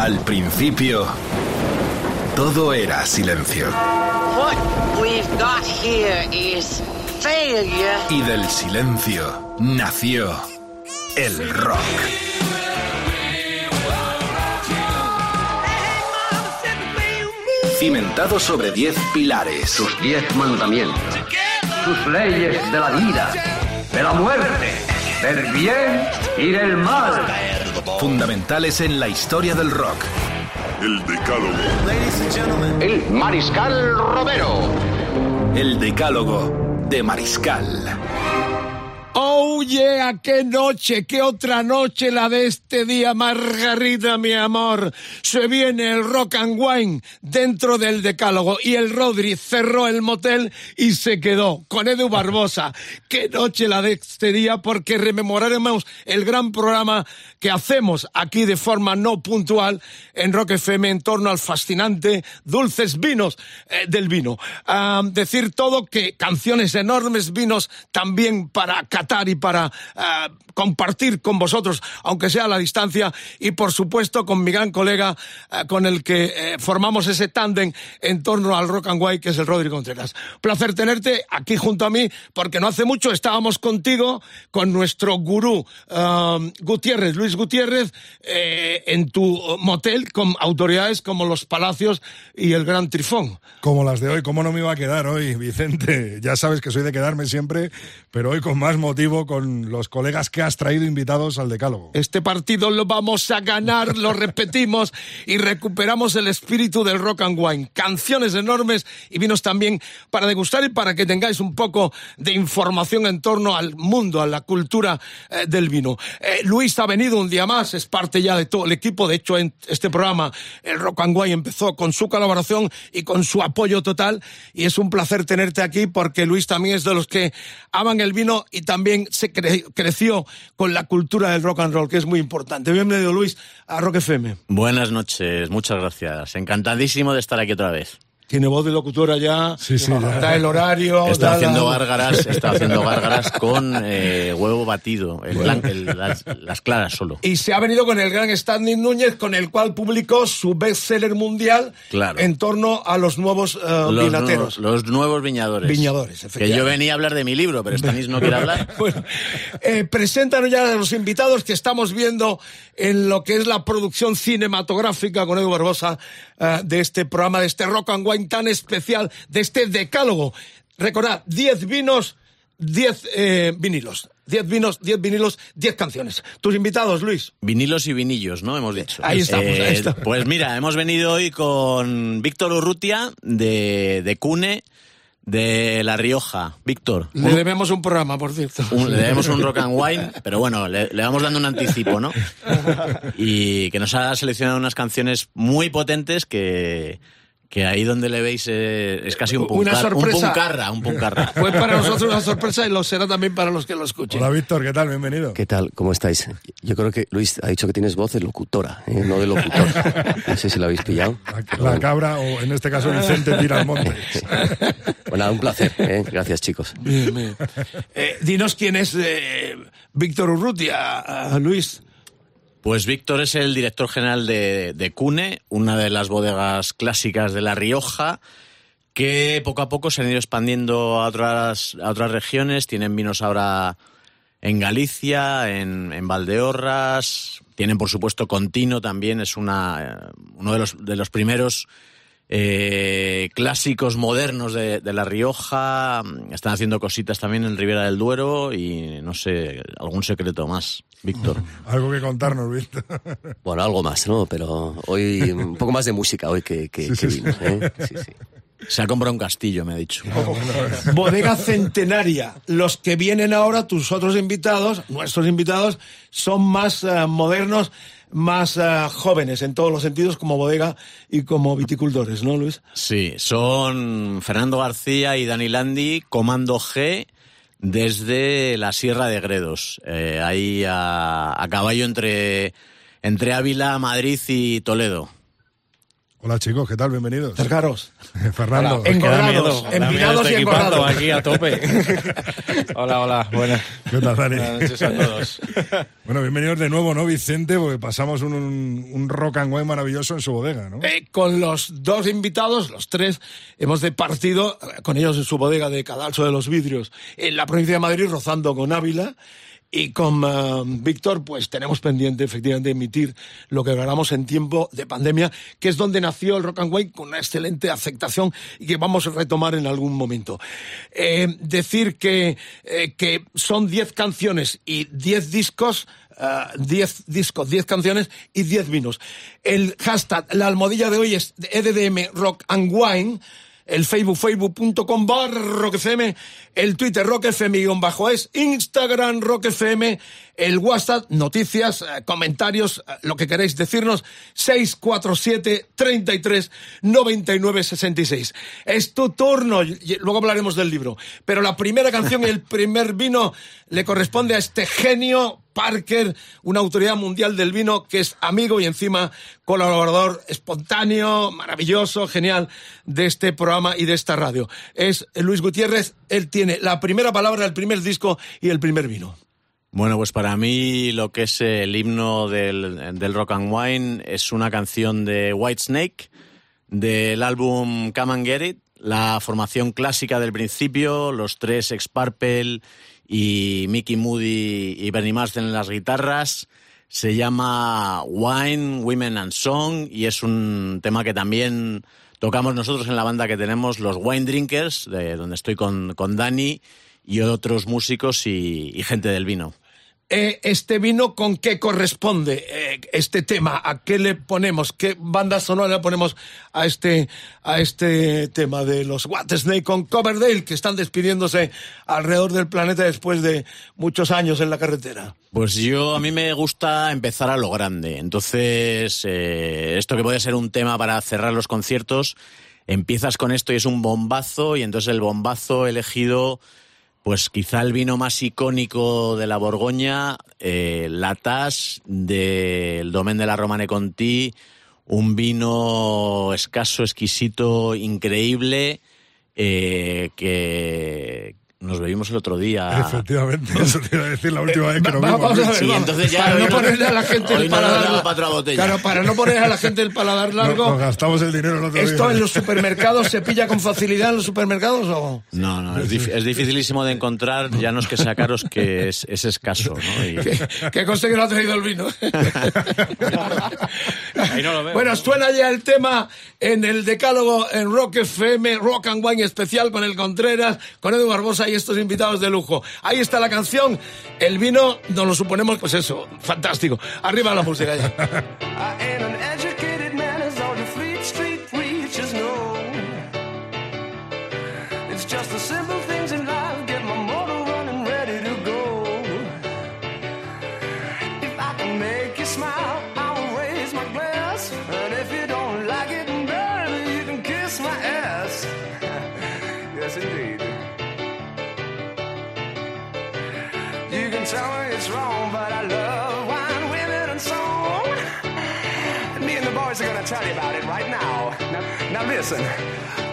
Al principio, todo era silencio. What we've got here is failure. Y del silencio nació el rock. Cimentado sobre diez pilares. sus diez mandamientos, sus leyes de la vida, de la muerte, del bien y del mal. Fundamentales en la historia del rock. El Decálogo. El Mariscal Romero. El decálogo de Mariscal. Yeah, qué noche, qué otra noche la de este día, Margarita, mi amor. Se viene el rock and wine dentro del decálogo y el Rodri cerró el motel y se quedó con Edu Barbosa. Qué noche la de este día porque rememoraremos el gran programa que hacemos aquí de forma no puntual en Rock FM en torno al fascinante Dulces Vinos eh, del vino. Ah, decir todo que canciones enormes, vinos también para catar y para ah, compartir con vosotros, aunque sea a la distancia, y por supuesto con mi gran colega ah, con el que eh, formamos ese tándem en torno al rock and white, que es el Rodrigo Contreras. Placer tenerte aquí junto a mí, porque no hace mucho estábamos contigo, con nuestro gurú Gutiérrez, Luis Gutiérrez, eh, en tu motel con autoridades como los Palacios y el Gran Trifón. Como las de hoy, ¿cómo no me iba a quedar hoy, Vicente? Ya sabes que soy de quedarme siempre, pero hoy con más motivo con los colegas que has traído invitados al Decálogo. Este partido lo vamos a ganar, lo repetimos y recuperamos el espíritu del rock and wine. Canciones enormes y vinos también para degustar y para que tengáis un poco de información en torno al mundo, a la cultura eh, del vino. Eh, Luis ha venido un día más, es parte ya de todo el equipo. De hecho, en este programa, el Rock and Wine empezó con su colaboración y con su apoyo total. Y es un placer tenerte aquí porque Luis también es de los que aman el vino y también se cre- creció con la cultura del rock and roll, que es muy importante. Bienvenido, Luis, a Rock FM. Buenas noches, muchas gracias. Encantadísimo de estar aquí otra vez. Tiene voz de locutora ya. Sí, sí, ya. Da el horario. Está da haciendo la- gárgaras, está haciendo gárgaras con eh, huevo batido, el blan- el- las, las claras solo. Y se ha venido con el gran Stanley Núñez, con el cual publicó su bestseller mundial Claro. en torno a los nuevos eh, Los, vinateros. nu- los nuevos viñadores. Viñadores, Que efectivamente. yo venía a hablar de mi libro, pero Stanis no quiere hablar. Bueno, eh, preséntanos ya a los invitados que estamos viendo en lo que es la producción cinematográfica con Edu Barbosa eh, de este programa, de este Rock and Wine tan especial, de este decálogo. Recordad, 10 vinos, 10 eh, vinilos. 10 vinos, 10 vinilos, 10 canciones. Tus invitados, Luis. Vinilos y vinillos, ¿no? Hemos dicho. Ahí estamos, Eh, ahí estamos. Pues mira, hemos venido hoy con Víctor Urrutia de, de Cune, de La Rioja. Víctor. Le debemos un programa, por cierto. Un- le debemos un rock and wine, pero bueno, le, le vamos dando un anticipo, ¿no? Y que nos ha seleccionado unas canciones muy potentes que, que ahí donde le veis eh, es casi un Una puncar, un sorpresa. puncarra, un puncarra. Fue para nosotros una sorpresa y lo será también para los que lo escuchen. Hola, Víctor, ¿qué tal? Bienvenido. ¿Qué tal? ¿Cómo estáis? Yo creo que Luis ha dicho que tienes voz de locutora, ¿eh? no de locutor. No sé si lo habéis pillado. La, cabra, o en este caso Vicente, tira al monte. Bueno, nada, un placer. ¿eh? Gracias, chicos. Bien, bien. Eh, dinos quién es eh, Víctor Urrutia, Luis. Pues Víctor es el director general de, de Cune, una de las bodegas clásicas de La Rioja, que poco a poco se han ido expandiendo a otras, a otras regiones. Tienen vinos ahora en Galicia, en, en Valdeorras. Tienen, por supuesto, Contino también, es una, eh, uno de los, de los primeros eh, clásicos modernos de, de La Rioja. Están haciendo cositas también en Ribera del Duero y no sé, algún secreto más, Víctor. Algo que contarnos, Víctor. Bueno, algo más, ¿no? Pero hoy un poco más de música hoy que, que, Sí, que sí, sí. vino, ¿eh? Sí, sí. Se ha comprado un castillo, me ha dicho. Bodega Centenaria. Los que vienen ahora, tus otros invitados, nuestros invitados, son más eh, modernos, más eh, jóvenes en todos los sentidos, como bodega y como viticultores, ¿no, Luis? Sí, son Fernando García y Dani Landi, Comando G, desde la Sierra de Gredos, eh, ahí a, a caballo entre, entre Ávila, Madrid y Toledo. Hola chicos, ¿qué tal? Bienvenidos. Cercaros. Fernando. Engordados, empinados y engordados. aquí a tope. hola, hola, buenas. ¿Qué tal, Dani? Buenas noches a todos. Bueno, bienvenidos de nuevo, ¿no, Vicente? Porque pasamos un, un rock and wine maravilloso en su bodega, ¿no? Eh, con los dos invitados, los tres, hemos departido con ellos en su bodega de Cadalso de los Vidrios, en la provincia de Madrid, rozando con Ávila. Y con uh, Víctor, pues tenemos pendiente efectivamente emitir lo que grabamos en tiempo de pandemia, que es donde nació el Rock and Wine con una excelente aceptación y que vamos a retomar en algún momento. Eh, decir que, eh, que son 10 canciones y 10 discos 10 discos, 10 canciones y 10 vinos. El hashtag, la almohadilla de hoy es EDDM Rock and Wine el Facebook, facebook.com barra roquefm, el Twitter roquefm-es, Instagram roquefm, el WhatsApp, noticias, eh, comentarios, eh, lo que queréis decirnos, 647 33 99 66. Es tu turno, luego hablaremos del libro, pero la primera canción y el primer vino le corresponde a este genio Parker, una autoridad mundial del vino que es amigo y encima colaborador espontáneo, maravilloso, genial de este programa y de esta radio. Es Luis Gutiérrez, él tiene la primera palabra, el primer disco y el primer vino. Bueno, pues para mí lo que es el himno del, del rock and wine es una canción de Whitesnake del álbum Come and Get It, la formación clásica del principio, los tres ex Purple y Mickey Moody y Bernie Marsden en las guitarras. Se llama Wine, Women and Song y es un tema que también tocamos nosotros en la banda que tenemos, los Wine Drinkers, de donde estoy con, con Dani y otros músicos y, y gente del vino. Eh, este vino con qué corresponde eh, este tema, a qué le ponemos, qué banda sonora le ponemos a este, a este tema de los Snake con Coverdale que están despidiéndose alrededor del planeta después de muchos años en la carretera. Pues yo, a mí me gusta empezar a lo grande. Entonces, eh, esto que puede ser un tema para cerrar los conciertos, empiezas con esto y es un bombazo y entonces el bombazo elegido pues quizá el vino más icónico de la Borgoña, eh, Latas del Domen de la Romane Conti, un vino escaso, exquisito, increíble, eh, que, nos bebimos el otro día. Efectivamente, eso te iba a decir la última vez que nos vimos. Vamos a ver, Sí, vamos. entonces ya para no no- ponerle a la gente el no paladar daba para. Claro, para no poner a la gente el paladar largo. Nos gastamos el dinero el otro ¿Esto día. en los supermercados se pilla con facilidad en los supermercados o? No, no, es, es dificilísimo de encontrar, ya no es que sea caro, es que es, es escaso. ¿no? Y- ¿Qué, qué cosa que no ha traído el vino? Ahí no lo veo. Bueno, suena ya el tema en el decálogo en Rock FM, Rock and Wine especial con el Contreras, con Edu Barbosa y estos invitados de lujo. Ahí está la canción. El vino, nos lo suponemos, pues eso, fantástico. Arriba la música ya. tell you about it right now. Now, now listen.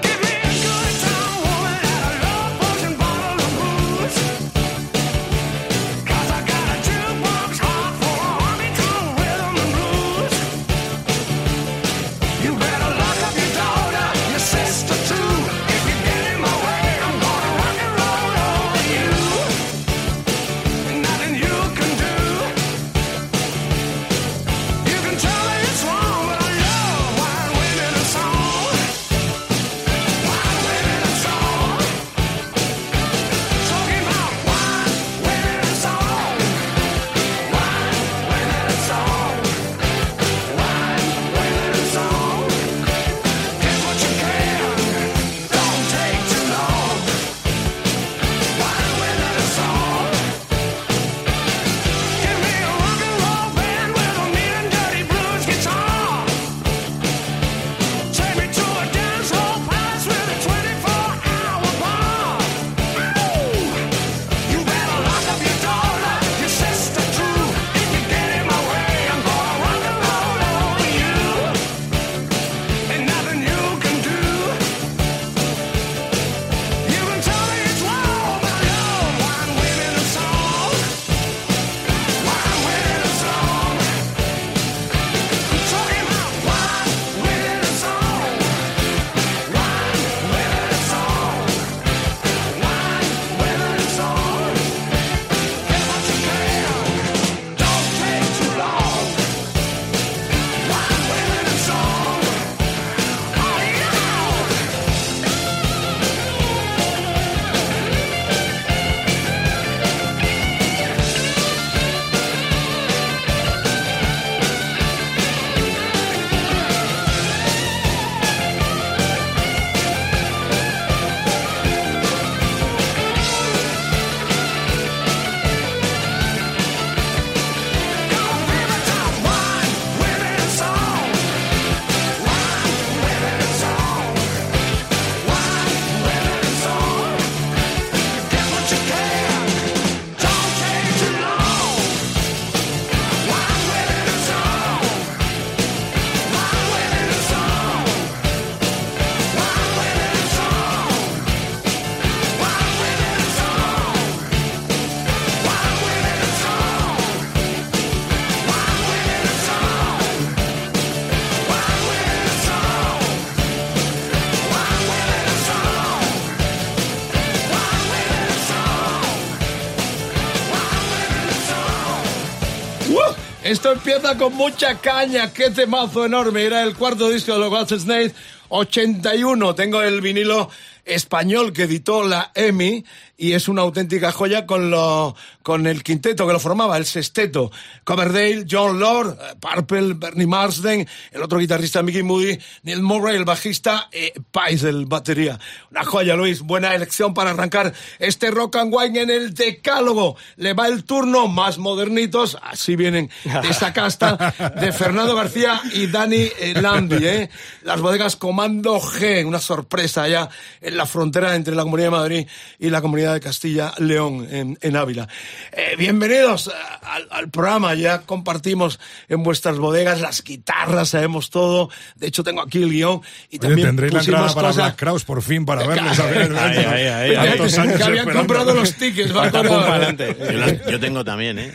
Esto empieza con mucha caña, qué temazo enorme. Era el cuarto disco de los Wild Snake, 81. Tengo el vinilo español que editó la EMI y es una auténtica joya con, lo, con el quinteto que lo formaba, el sexteto. Coverdale, John Lord, eh, Purple, Bernie Marsden, el otro guitarrista Mickey Moody, Neil Murray, el bajista, y Pais, el batería. Una joya, Luis. Buena elección para arrancar este rock and wine en el decálogo. Le va el turno más modernitos, así vienen de esta casta, de Fernando García y Dani eh, Landi, ¿eh? Las bodegas Comando G, una sorpresa allá en la frontera entre la Comunidad de Madrid y la Comunidad de Castilla-León, en, en, Ávila. Eh, bienvenidos al, al, programa, ya compartimos en vuestras bodegas las guitarras, sabemos todo. De hecho, tengo aquí el guion y Oye, también tendréis la entrada para cosas... Black Crowes por fin para verlos. a ver, Ay, ay, ay, Ya ay. que- habían comprado los tickets, va con-. Yo, las- yo tengo también, ¿eh?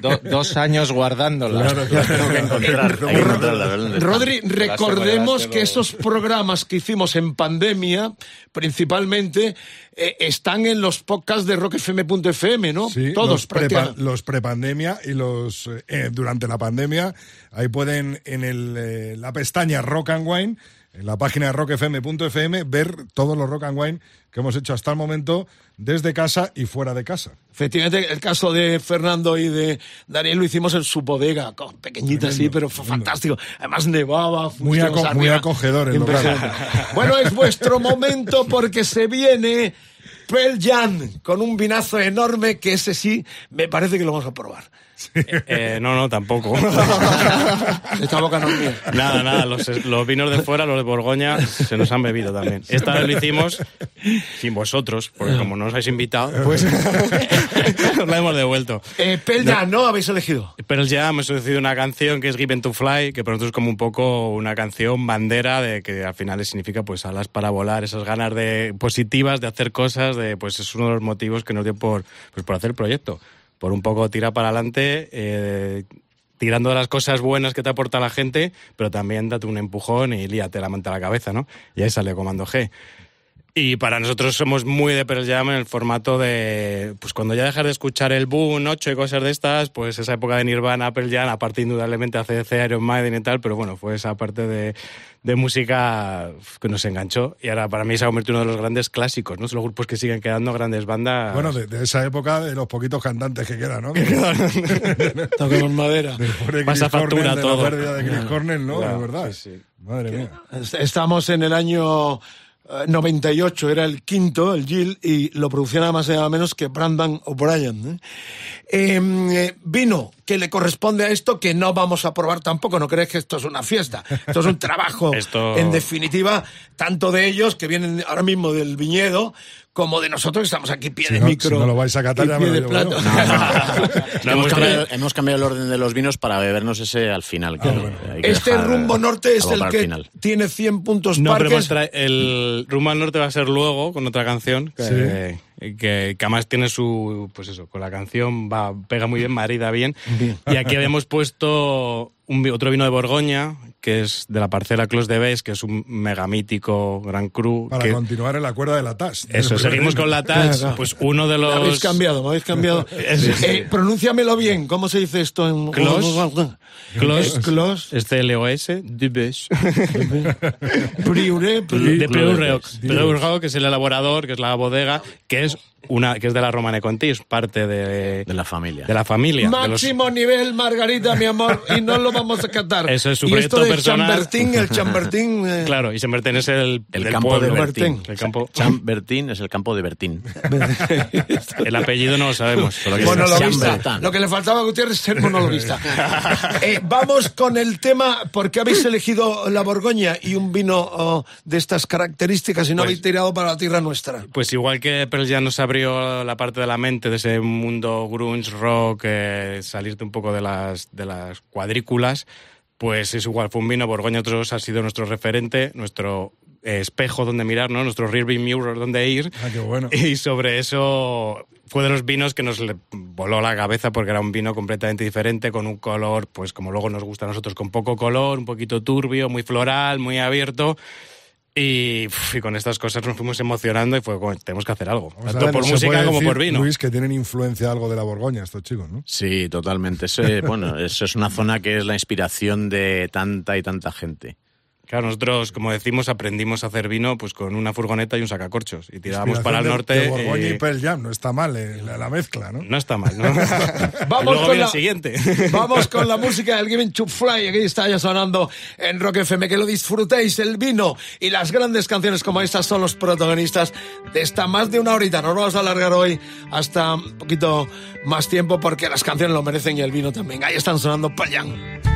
Do- dos años guardándolas. Las tengo que encontrar. Rodri, recordemos que esos programas que hicimos en pandemia, principalmente, eh, están en los podcasts de rockfm.fm, ¿no? Sí, Todos los, prepandemia y los eh, durante la pandemia. Ahí pueden en el, eh, la pestaña Rock and Wine, en la página de rockfm.fm, ver todos los Rock and Wine que hemos hecho hasta el momento desde casa y fuera de casa. Efectivamente, el caso de Fernando y de Daniel lo hicimos en su bodega, pequeñita así, pero fue fantástico. Además nevaba, Muy aco- muy arriba. acogedor el lugar. Impresionante. Bueno, es vuestro momento porque se viene Pearl Jam con un vinazo enorme que ese sí me parece que lo vamos a probar. Eh, no, no, tampoco. Esta boca no mía. nada, nada. Los, los vinos de fuera, los de Borgoña, se nos han bebido también. Esta vez lo hicimos sin vosotros, porque como no os habéis invitado, pues os la hemos devuelto. Eh, Pearl Jam, ¿no? Habéis elegido. Pero ya hemos elegido una canción que es Given to Fly, que para nosotros es como un poco una canción bandera de que al final significa pues alas para volar, esas ganas de positivas de hacer cosas, de pues es uno de los motivos que nos dio por, pues, por hacer el proyecto. Por un poco tirar para adelante, eh, tirando de las cosas buenas que te aporta la gente, pero también date un empujón y líate la manta a la cabeza, ¿no? Y ahí sale Comando G. Y para nosotros somos muy de Pearl Jam en el formato de, pues cuando ya dejas de escuchar el Boom, 8 y cosas de estas, pues esa época de Nirvana, Pearl Jam, aparte indudablemente ACDC, Iron Maiden y tal, pero bueno, fue esa parte de, de música que nos enganchó y ahora para mí se ha convertido en uno de los grandes clásicos, ¿no? Son los grupos que siguen quedando grandes bandas. Bueno, de, de esa época, de los poquitos cantantes que quedan, ¿no? Toquemos madera. Pasa factura Cornell, de todo. la pérdida de Chris Cornell, ¿no? Claro, de verdad. sí, sí. Madre mía. Estamos en el año 98, era el quinto, el Jill, y lo producía nada más y nada menos que Brandon O'Brien. ¿eh? Em, eh, vino que le corresponde a esto que no vamos a probar tampoco, no crees que esto es una fiesta, esto es un trabajo, Esto- en definitiva, tanto de ellos que vienen ahora mismo del viñedo, como de nosotros que estamos aquí pie Si de no- micro. si no lo vais a catar, y ya me lo llevo. No, No, hemos, cambiado, hemos cambiado el orden de los vinos para bebernos ese al final. que hay que Este dejar rumbo norte es el que final. tiene 100 puntos No, pero parques. trae- el Rumbo al Norte va a ser luego con otra canción que, que, que además tiene su pues eso con la canción va pega muy bien marida bien, y aquí habíamos puesto un, otro vino de Borgoña que es de la parcela Clos de Bes que es un megamítico gran cru Para que- continuar en la cuerda de la TAS. eso seguimos con la TAS pues uno de Me habéis los cambiado, me habéis cambiado. Eh, pronúnciamelo bien, ¿cómo se dice esto en Clos. Clos. Es Clos. es CLOS de Bes Priure, Pri- de Peurreoc, que es el elaborador, que es la bodega, que es es una que es de la Romane Conti, es parte de, De la familia. de la familia. de los- Máximo nivel, Margarita, mi amor, y no lo vamos a catar. Eso es su y esto proyecto del personal. Chambertín, el Chambertín. eh, Claro, y se Bertín es el, El del campo pueblo. de Bertín. El, campo, Chambertín es el campo de Bertín. el apellido no lo sabemos. solo que Monologuista. Lo que le faltaba a Gutiérrez es ser monologuista. Eh, vamos con el tema, porque habéis elegido la Borgoña y un vino oh, de estas características y no Pues- habéis tirado para la tierra nuestra. Pues igual que Pearl Jam nos abrió la parte de la mente de ese mundo grunge, rock, eh, salirte un poco de las, de las cuadrículas, pues es igual, fue un vino, Borgoña otros ha sido nuestro referente, nuestro espejo donde mirar, ¿no? Nuestro rearview mirror donde ir. Ah, qué bueno. Y sobre eso fue de los vinos que nos le voló la cabeza porque era un vino completamente diferente, con un color, pues como luego nos gusta a nosotros, con poco color, un poquito turbio, muy floral, muy abierto. Y, uf, y con estas cosas nos fuimos emocionando y fue como, tenemos que hacer algo. Tanto ver, por música como decir, por vino. Luis, que tienen influencia algo de la Borgoña estos chicos, ¿no? Sí, totalmente. Eso, es- bueno, eso es una zona que es la inspiración de tanta y tanta gente. Claro, nosotros, como decimos, aprendimos a hacer vino pues con una furgoneta y un sacacorchos. Y tirábamos para el de- norte. De Borgoña eh, y Pearl Jam, no está mal eh, la, la mezcla, ¿no? no está mal, ¿no? Vamos Luego con la- el siguiente. Vamos con la música del Giving to Fly. Aquí está ya sonando en Rock FM. Que lo disfrutéis. El vino y las grandes canciones como estas son los protagonistas de esta más de una horita. Nos vamos a alargar hoy hasta un poquito más tiempo porque las canciones lo merecen y el vino también. Ahí están sonando Payan. Could've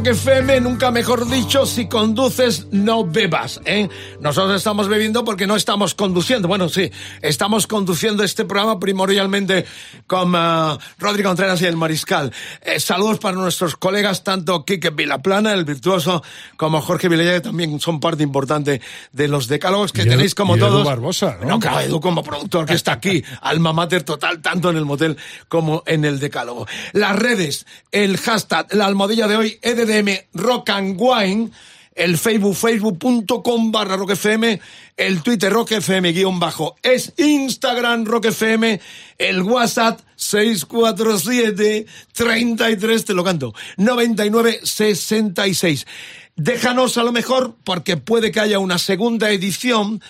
Rock FM, nunca mejor dicho, si conduces no bebas. ¿eh? Nosotros estamos bebiendo porque no estamos conduciendo. Bueno, sí, estamos conduciendo este programa primordialmente con Rodrigo Contreras y el Mariscal. Eh, saludos para nuestros colegas, tanto Quique Vilaplana, el virtuoso, como Jorge Vilella, que también son parte importante de los decálogos que Y Edu- tenéis como y Edu todos. Barbosa, ¿no? No, claro, Edu como productor que está aquí, alma mater total, tanto en el motel como en el decálogo. Las redes, el hashtag, la almohadilla de hoy, Rock and Wine. el Facebook, facebook.com barra Rock FM, el Twitter Rock FM guion bajo, es Instagram Rock FM, el WhatsApp 647 33, te lo canto, 99 66. Déjanos a lo mejor, porque puede que haya una segunda edición,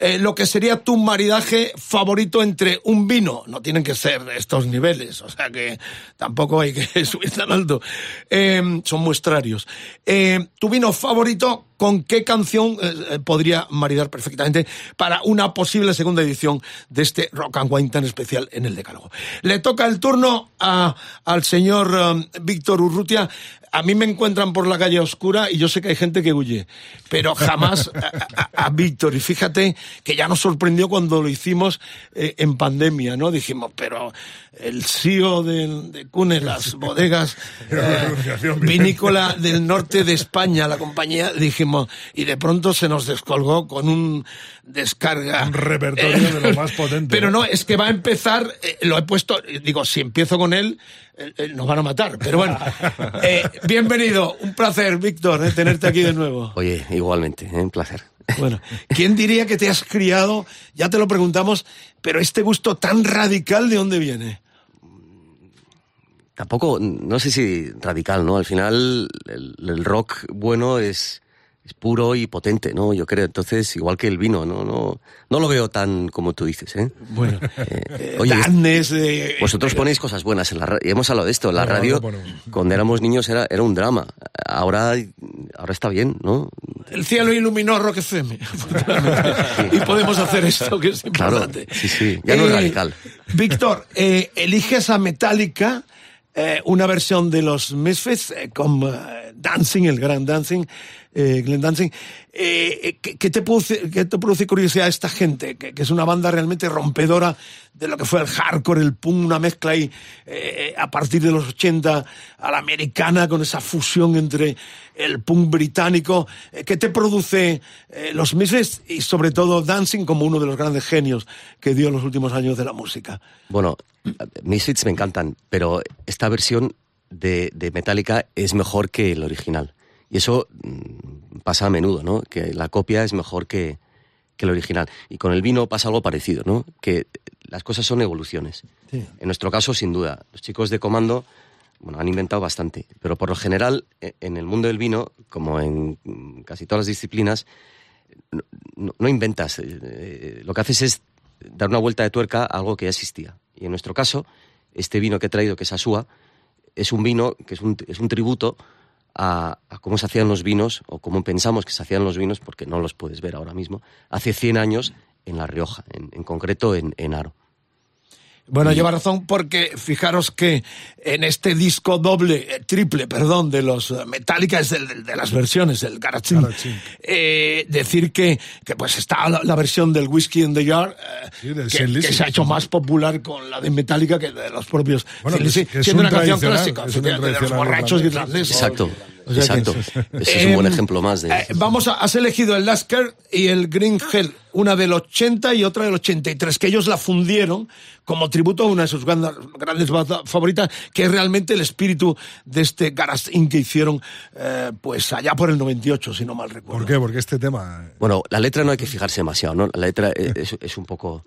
eh, lo que sería tu maridaje favorito entre un vino. No tienen que ser estos niveles, o sea que tampoco hay que subir tan alto. Eh, son muestrarios. Eh, tu vino favorito, ¿con qué canción eh, eh, podría maridar perfectamente para una posible segunda edición de este Rock and Wine tan especial en el Decálogo? Le toca el turno al señor um, Víctor Urrutia. A mí me encuentran por la calle oscura y yo sé que hay gente que huye, pero jamás a, Víctor. Y fíjate que ya nos sorprendió cuando lo hicimos eh, en pandemia, ¿no? Dijimos, pero el CEO del- de Cune, las bodegas eh, vinícola del norte de España, la compañía, dijimos, y de pronto se nos descolgó con un descarga. Un repertorio de lo más potente. Pero no, es que va a empezar, eh, lo he puesto, digo, si empiezo con él, eh, eh, nos van a matar. Pero bueno, eh, bienvenido, un placer, Víctor, eh, tenerte aquí de nuevo. Oye, igualmente, ¿eh? un placer. Bueno, ¿quién diría que te has criado? Ya te lo preguntamos, pero este gusto tan radical, ¿de dónde viene? Tampoco, no sé si radical, ¿no? Al final el, el rock bueno es, es puro y potente, ¿no? Yo creo. Entonces, igual que el vino, ¿no? No, no lo veo tan como tú dices, ¿eh? Bueno, Eh, oye, Darkness, eh, vosotros ponéis cosas buenas en la radio. Hemos hablado de esto. La No, radio, no cuando éramos niños, era, era un drama. Ahora, ahora está bien, ¿no? el cielo iluminó Rock FM. y podemos hacer esto, que es Claro, importante. sí, sí. Ya no es Eh, radical. Víctor, eh, eliges a Metallica, eh, una versión de los Misfits eh, con eh, Dancing, el gran Dancing, eh, Glenn Dancing. Eh, ¿qué, qué te produce, qué te produce curiosidad esta gente? Que, es una banda realmente rompedora de lo que fue el hardcore, el punk, una mezcla ahí eh, a partir de los 80 a la americana con esa fusión entre el punk británico. Eh, ¿Qué te produce eh, los Misfits y sobre todo Dancing como uno de los grandes genios que dio en los últimos años de la música? Bueno, Misfits me encantan, pero esta versión de, de Metallica es mejor que el original. Y eso mm, pasa a menudo, ¿no? Que la copia es mejor que, que el original. Y con el vino pasa algo parecido, ¿no? Que las cosas son evoluciones. Sí. En nuestro caso, sin duda. Los chicos de comando bueno, han inventado bastante. Pero por lo general, e- en el mundo del vino, como en mm, casi todas las disciplinas, no, no- no inventas. eh, eh, lo que haces es dar una vuelta de tuerca a algo que ya existía. Y en nuestro caso, este vino que he traído, que es Asúa, es un vino que es un, es un tributo a, cómo se hacían los vinos, o cómo pensamos que se hacían los vinos, porque no los puedes ver ahora mismo, hace 100 años en La Rioja, en, en concreto en, en Aro. Bueno, lleva razón porque fijaros que en este disco doble, eh, triple, perdón, de los eh, Metallica, es del- del- de, las versiones, el Garage Inc. Garage Inc. Eh, decir que, que pues está la, la versión del Whiskey in the Jar, eh, Sí, del que, se ha hecho más popular con la de Metallica que de los propios Bueno, que siendo un una canción clásica, es un efectivamente, de los borrachos irlandeses. Exacto, O sea que- exacto. Ese es un buen Em, ejemplo más de... eh, vamos a, has elegido el Lasker y el Green Hell, una del 80 y otra del 83, que ellos la fundieron como tributo a una de sus grandes, grandes bandas favoritas, que es realmente el espíritu de este Garage Inc. que hicieron eh, pues allá por el 98, si no mal recuerdo. ¿Por qué? Porque este tema... Bueno, la letra no hay que fijarse demasiado, ¿no? La letra es, es- es un poco...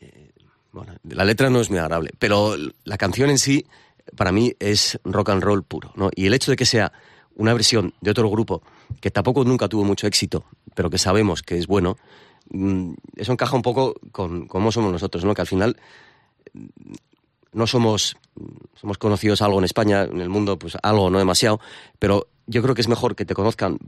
eh, bueno, la letra no es muy agradable, pero la canción en sí, para mí, es rock and roll puro, ¿no? Y el hecho de que sea una versión de otro grupo que tampoco nunca tuvo mucho éxito, pero que sabemos que es bueno, mm, eso encaja un poco con cómo somos nosotros, ¿no? Que al final mm, no somos, somos conocidos algo en España, en el mundo, pues algo, no demasiado, pero yo creo que es mejor que te conozcan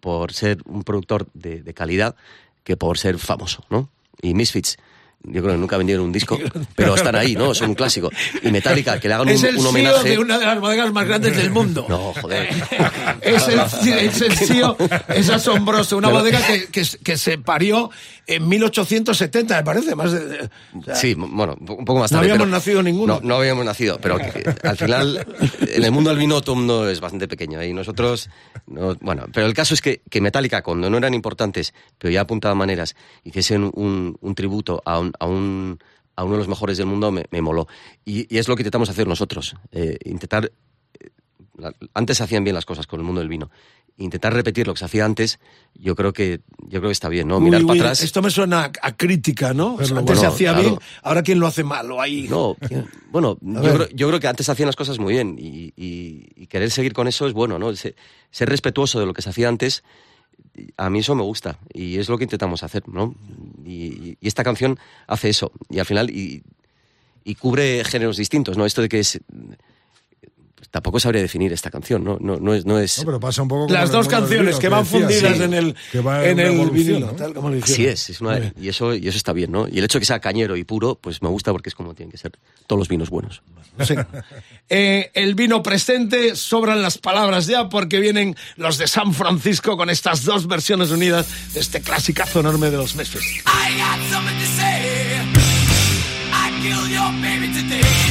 por ser un productor de, de calidad que por ser famoso, ¿no? Y Misfits, yo creo que nunca vendieron un disco, pero están ahí, ¿no? Son un clásico. Y Metallica, que le hagan es un, el un CEO homenaje. de una de las bodegas más grandes del mundo. No, joder. es, el, es el CEO, es asombroso. Una bodega que, que, que se parió en 1870, me parece. Más de, o sea, Sí, bueno, un poco más No tarde. habíamos pero- nacido ninguno. No, no habíamos nacido, pero que, al final, en el mundo del vino todo el mundo es bastante pequeño. ¿eh? Y nosotros, no- bueno, pero el caso es que, que Metallica, cuando no eran importantes, pero ya apuntaban maneras, hiciesen un, un tributo a, un, a, un- a uno de los mejores del mundo, me, me moló. Y, y es lo que intentamos hacer nosotros, eh, intentar... eh, la- antes se hacían bien las cosas con el mundo del vino. intentar repetir lo que se hacía antes, yo creo que yo creo que está bien, ¿no? Mirar uy, para atrás. Esto me suena a, a crítica, ¿no? Pero antes se bueno, hacía claro. bien, ahora quién lo hace mal o ahí. No, bueno, yo creo, yo creo que antes se hacían las cosas muy bien y, y- y querer seguir con eso es bueno, ¿no? Se- ser respetuoso de lo que se hacía antes, a mí eso me gusta y es lo que intentamos hacer, ¿no? Y, esta canción hace eso y al final y, y cubre géneros distintos, ¿no? Esto de que es tampoco sabría definir esta canción, ¿no? No, no es, no es No, pero pasa un poco como Las dos canciones que van fundidas sí, en el, que va en el vinilo, ¿no? tal como lo Así es, es una- y eso y eso está bien, ¿no? Y el hecho de que sea cañero y puro, pues me gusta porque es como tienen que ser todos los vinos buenos. Sí. Eh, el vino presente, sobran las palabras ya porque vienen los de San Francisco con estas dos versiones unidas de este clasicazo enorme de los meses. I got something to say. I killed your baby today.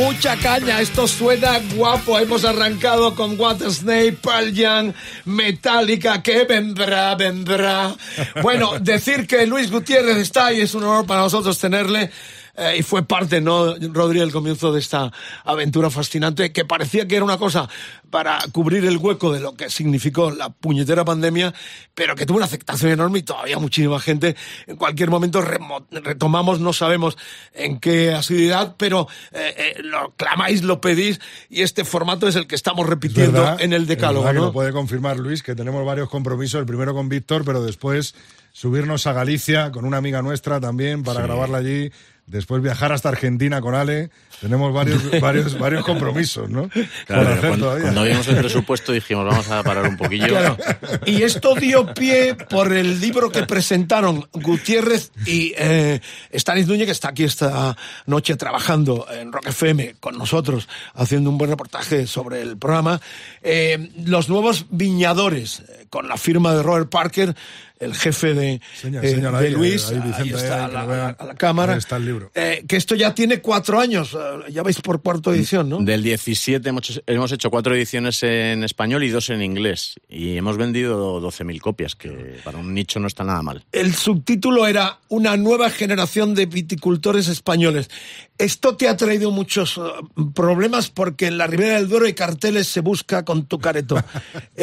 Mucha caña. Esto suena guapo. Hemos arrancado con Water Snake, Pearl Jam, Metallica, que vendrá, vendrá. Bueno, decir que Luis Gutiérrez está ahí es un honor para nosotros tenerle. Eh, y fue parte, ¿no, Rodri, del comienzo de esta aventura fascinante que parecía que era una cosa para cubrir el hueco de lo que significó la puñetera pandemia, pero que tuvo una aceptación enorme y todavía muchísima gente. En cualquier momento retomamos, no sabemos en qué asiduidad, pero eh, eh, lo clamáis, lo pedís y este formato es el que estamos repitiendo ¿Verdad? en el Es decálogo. verdad que ¿no? lo puede confirmar Luis, que tenemos varios compromisos. El primero con Víctor, pero después subirnos a Galicia con una amiga nuestra también para grabarla allí después viajar hasta Argentina con Ale. Tenemos varios, varios, varios compromisos, ¿no? Claro, cuando, vimos el presupuesto dijimos, vamos a parar un poquillo. Claro. Y esto dio pie por el libro que presentaron Gutiérrez y eh, Stanis Núñez, que está aquí esta noche trabajando en Rock FM con nosotros, haciendo un buen reportaje sobre el programa. Eh, los nuevos viñadores, eh, con la firma de Robert Parker, el jefe de, Señala, eh, de ahí, Luis, ahí, está ahí, la, cámara. Ahí está el libro. Eh, que esto ya tiene cuatro años, eh, ya vais por cuarta edición, ¿no? Del 17 hemos, hemos hecho cuatro ediciones en español y dos en inglés. Y hemos vendido 12.000 copias, que para un nicho no está nada mal. El subtítulo era Una nueva generación de viticultores españoles. Esto te ha traído muchos eh, problemas porque en la Ribera del Duero hay carteles se busca con tu careto.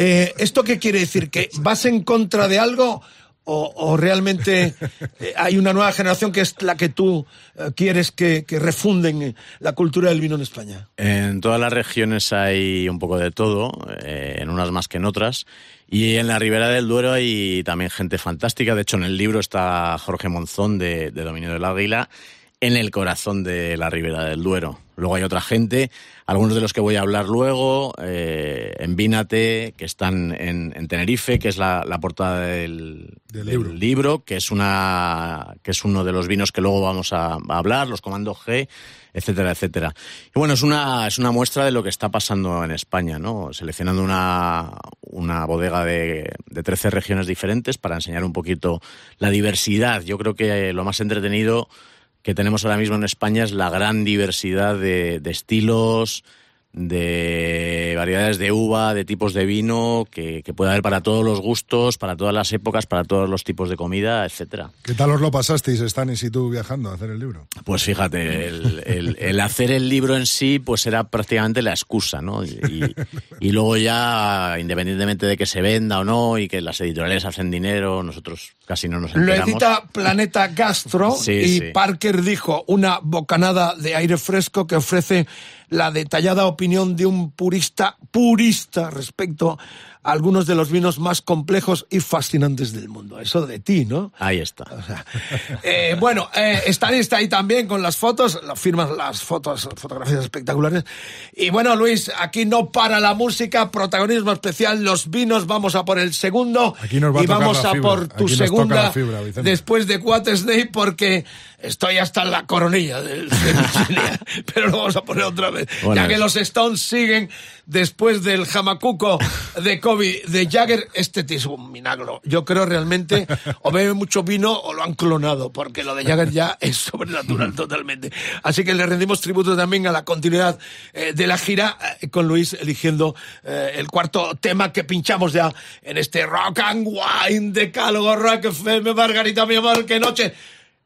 Eh, ¿Esto qué quiere decir? ¿Que vas en contra de algo o, realmente eh, hay una nueva generación que es la que tú eh, quieres que, refunden eh, la cultura del vino en España? En todas las regiones hay un poco de todo, en unas más que en otras. Y en la Ribera del Duero hay también gente fantástica. De hecho, en el libro está Jorge Monzón de, de Dominio del Águila, en el corazón de la Ribera del Duero. Luego hay otra gente, algunos de los que voy a hablar luego, eh, en Vínate, que están en, en Tenerife, que es la, la portada del, Del del libro. libro, que es una que es uno de los vinos que luego vamos a, a hablar, los Comando G, etcétera, etcétera. Y bueno, es una es una muestra de lo que está pasando en España, ¿no? Seleccionando una, una bodega de, de 13 regiones diferentes para enseñar un poquito la diversidad. Yo creo que lo más entretenido que tenemos ahora mismo en España es la gran diversidad de, de estilos, de variedades de uva, de tipos de vino, que, que puede haber para todos los gustos, para todas las épocas, para todos los tipos de comida, etcétera. ¿Qué tal os lo pasasteis, Stanis y tú, viajando a hacer el libro? Pues fíjate, el, el- el hacer el libro en sí, pues era prácticamente la excusa, ¿no? Y, y- y luego ya, independientemente de que se venda o no, y que las editoriales hacen dinero, nosotros casi no nos Lo enteramos. edita Planeta Gastro Sí, y sí. Parker dijo una bocanada de aire fresco que ofrece la detallada opinión de un purista, purista respecto a algunos de los vinos más complejos y fascinantes del mundo. Eso de ti, ¿no? Ahí está. Eh, bueno, eh, Stan está ahí también con las fotos, lo firmas las fotos, fotografías espectaculares. Y bueno, Luis, aquí no para la música, protagonismo especial, los vinos, vamos a por el segundo. Aquí nos va a y tocar vamos la a fibra, por tu segunda la fibra, después de Snake porque estoy hasta en la coronilla del de Virginia, pero lo vamos a poner otra vez. Bueno, ya que los Stones siguen después del jamacuco de Kobe, de Jagger, este tío es un milagro. Yo creo realmente, o bebe mucho vino o lo han clonado, porque lo de Jagger ya es sobrenatural totalmente. Así que le rendimos tributo también a la continuidad eh, de la gira, eh, con Luis eligiendo eh, el cuarto tema que pinchamos ya en este Rock and Wine de Cálogo Rock FM, Margarita, mi amor, qué noche.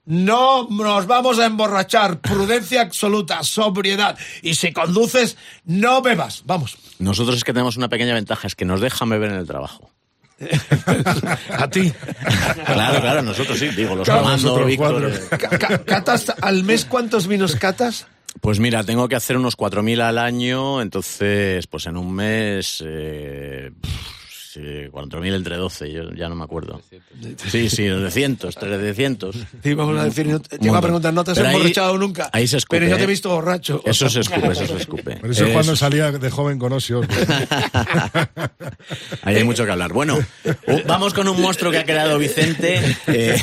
No nos vamos a emborrachar. Prudencia absoluta, sobriedad. Y si conduces, no bebas. Vamos. Nosotros es que tenemos una pequeña ventaja, es que nos dejan beber en el trabajo. A ti. Claro, claro, nosotros sí, digo, los nosotros Víctor. eh, Ca- ca- ¿Catas al mes cuántos vinos catas? Pues mira, tengo que hacer unos 4.000 al año, entonces, pues en un mes, eh, pff, sí, 4.000 entre 12, yo ya no me acuerdo. Sí, sí, 900, 300. Sí, vamos a decir, no te- llega a preguntar, no te has Pero ahí- emborrachado nunca. ahí se escupe, Pero yo te he ¿eh? visto borracho. Eso se escupe, eso se escupe. Pero eso es cuando salía de joven con Osbourne. Ahí hay mucho que hablar. Bueno, vamos con un monstruo que ha creado Vicente, eh,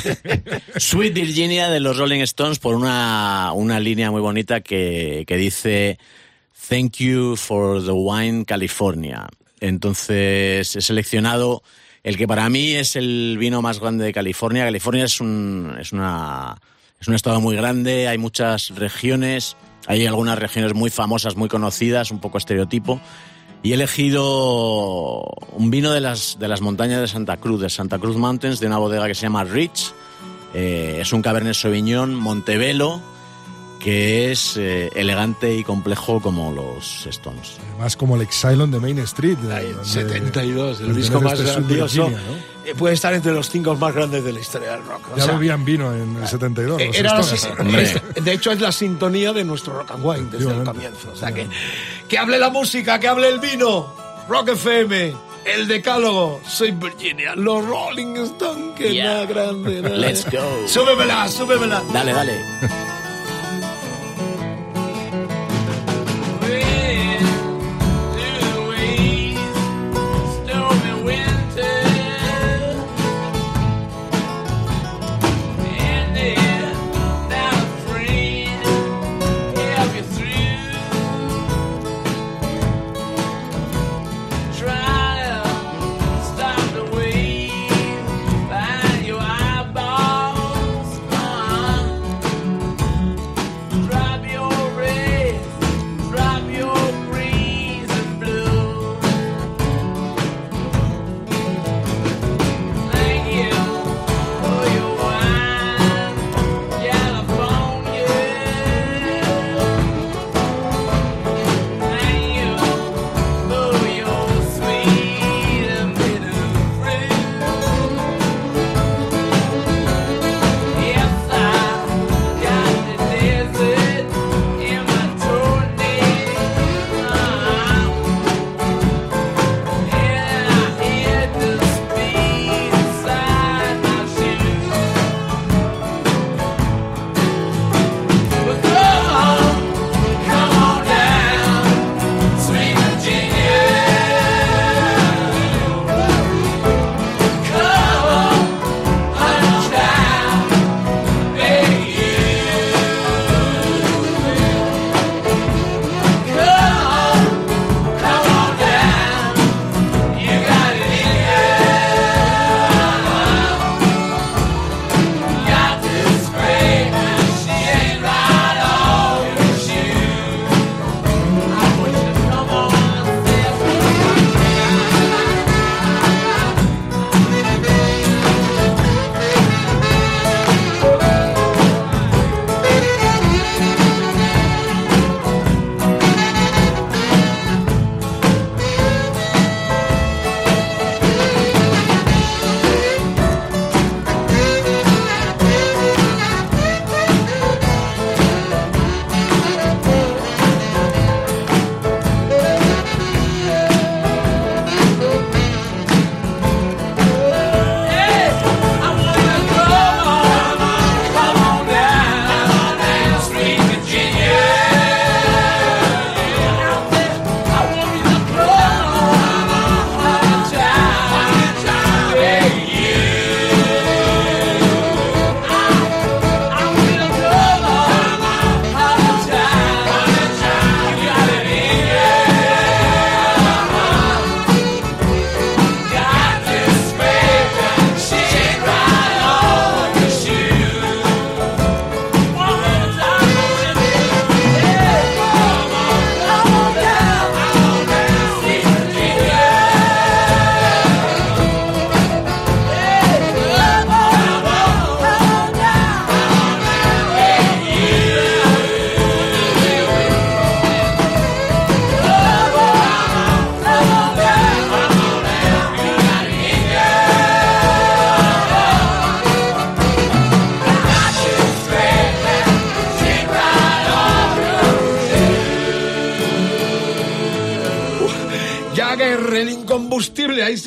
Sweet Virginia de los Rolling Stones, por una, una línea muy bonita que, que dice Thank you for the wine California. Entonces he seleccionado el que para mí es el vino más grande de California. California es un, es una, es un estado muy grande, hay muchas regiones, hay algunas regiones muy famosas, muy conocidas, un poco estereotipo. Y he elegido un vino de las, de las montañas de Santa Cruz, de Santa Cruz Mountains, de una bodega que se llama Rich. Eh, es un Cabernet Sauvignon Montevelo, que es eh, elegante y complejo como los Stones. Más como el Exilon de Main Street. de- donde 72, el disco más este grandioso. Virginia, ¿no? Eh, Puede estar entre los cinco más grandes de la historia del rock. O Ya sea, bebían vino en el 72. Eh, los era Hombre. es- de hecho, es la sintonía de nuestro Rock and Wine desde el comienzo. O sea que, que hable la música, que hable el vino. Rock FM, el Decálogo, soy Virginia, los Rolling Stones, que Yeah. nada grande. nada. Let's go. Súbemela, súbemela. Dale, dale.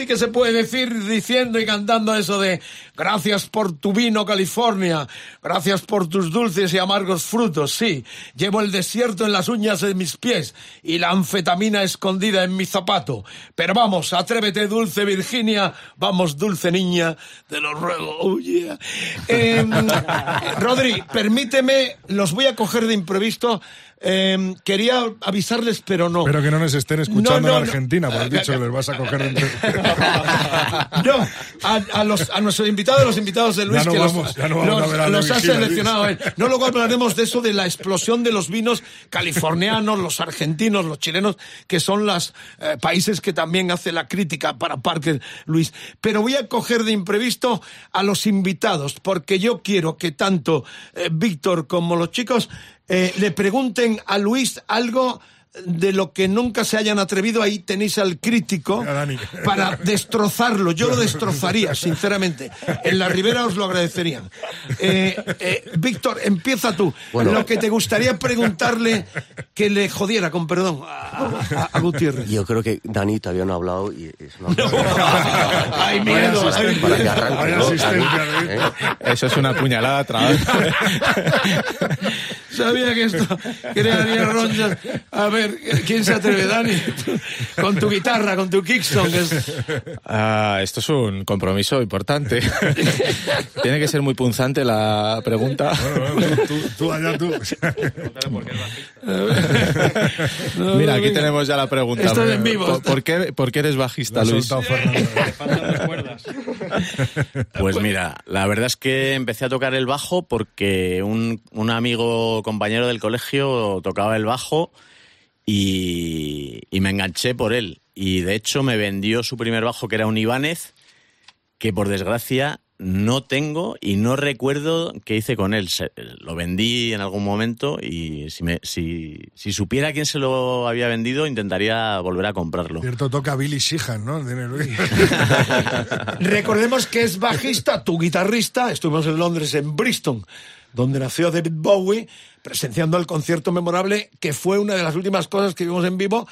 Sí que se puede decir diciendo y cantando eso de gracias por tu vino California, gracias por tus dulces y amargos frutos, sí, llevo el desierto en las uñas de mis pies y la anfetamina escondida en mi zapato, pero vamos, atrévete dulce Virginia, vamos dulce niña, te lo ruego, oh yeah. Em, Rodri, permíteme, los voy a coger de imprevisto, em, quería avisarles, pero no. Espero que no nos estén escuchando No, no, en no. Argentina, porque has dicho que les vas a coger entre... No, a, a los, a nuestros invitados, los invitados de Luis, Ya no que los- vamos, ya no vamos los, a a los la ha seleccionado él. No, luego hablaremos de eso, de la explosión de los vinos californianos, los argentinos, los chilenos, que son los eh, países que también hace la crítica para Parker, Luis. Pero voy a coger de imprevisto a los invitados, porque yo quiero que tanto eh, Víctor como los chicos eh, le pregunten a Luis algo de lo que nunca se hayan atrevido, ahí tenéis al crítico para destrozarlo. Yo lo destrozaría, sinceramente. En la Ribera os lo agradecerían. Eh, eh, Víctor, empieza tú. Bueno. Lo que te gustaría preguntarle que le jodiera, con perdón, a, a- a Gutiérrez. Yo creo que Dani todavía no ha hablado y es una Hay miedo, hay Para que miedo. arranque, ¿no? Dani, ¿eh? Eso es una puñalada vez. Sabía que esto crearía ronchas. A ver, ¿quién se atreve, Dani? Con tu guitarra, con tu Kickstone. que es- Ah, esto es un compromiso importante. Tiene que ser muy punzante la pregunta. tú, tú allá tú. Mira, aquí tenemos ya la pregunta. Esto es en vivo. ¿Por, por qué, por qué eres bajista, Luis? Pues mira, la verdad es que empecé a tocar el bajo porque un, un amigo compañero del colegio tocaba el bajo y, y me enganché por él. Y de hecho me vendió su primer bajo, que era un Ibáñez, que por desgracia no tengo y no recuerdo qué hice con él. Se- lo vendí en algún momento y si, me, si, si supiera quién se lo había vendido, intentaría volver a comprarlo. Cierto toca Billy Sheehan, ¿no? Recordemos que es bajista, tu guitarrista. Estuvimos en Londres, en Bristol, donde nació David Bowie, presenciando el concierto memorable, que fue una de las últimas cosas que vimos en vivo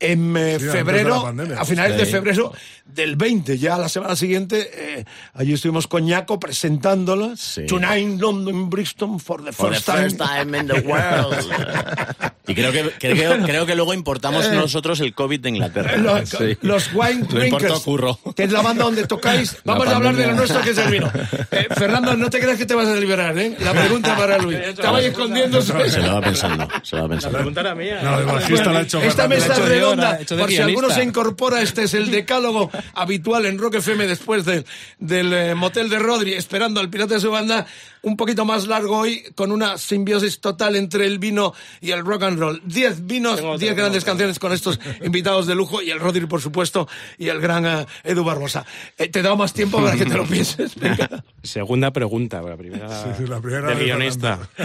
en eh, Sí, febrero, pandemia. a finales de febrero del 20. Ya la semana siguiente, eh, allí estuvimos con Ñaco presentándolo. Sí. Tonight, London, Bristol, for the For the first time. first time in the world. Y creo que, creo, creo que luego importamos nosotros el COVID de Inglaterra. Los, Sí. los Wine Drinkers, Curro. que es la banda donde tocáis. Vamos a hablar de lo nuestro, que es el vino. Eh, Fernando, no te creas que te vas a liberar, ¿eh? La pregunta para Luis. Estaba ahí escondiéndose. Se lo va pensando, se lo va pensando. Preguntar a mí. No, de bajista la ha hecho Esta mesa hecho de redonda, hora, hecho de por si alguno se incorpora, este es el decálogo habitual en Rock FM después del- del eh, motel de Rodri, esperando al pirata de su banda, un poquito más largo hoy, con una simbiosis total entre el vino y el rock and roll. Diez vinos, diez tengo grandes canciones con estos invitados de lujo y el Rodri, por supuesto, y el gran eh, Edu Barbosa. Eh, te he dado más tiempo para que te lo pienses. Segunda pregunta, la primera, sí, la primera del de guionista.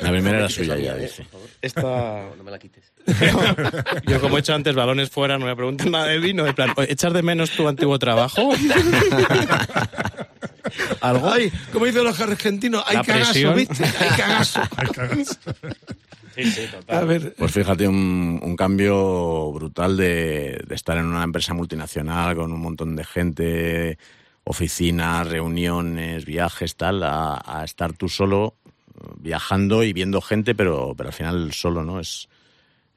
La primera era suya ya, dice. Esta, No me la quites. yo como he hecho antes balones fuera, no me preguntan nada de vino. En plan, ¿echas de menos tu antiguo trabajo? ¿Algo? Ay, como dicen los argentinos, hay cagazo. ¿viste? Hay cagazo. Sí, sí, total. A ver, Pues fíjate, un, un cambio brutal de, de estar en una empresa multinacional con un montón de gente, oficinas, reuniones, viajes, tal, a, a estar tú solo viajando y viendo gente, pero, pero al final solo, ¿no? Es,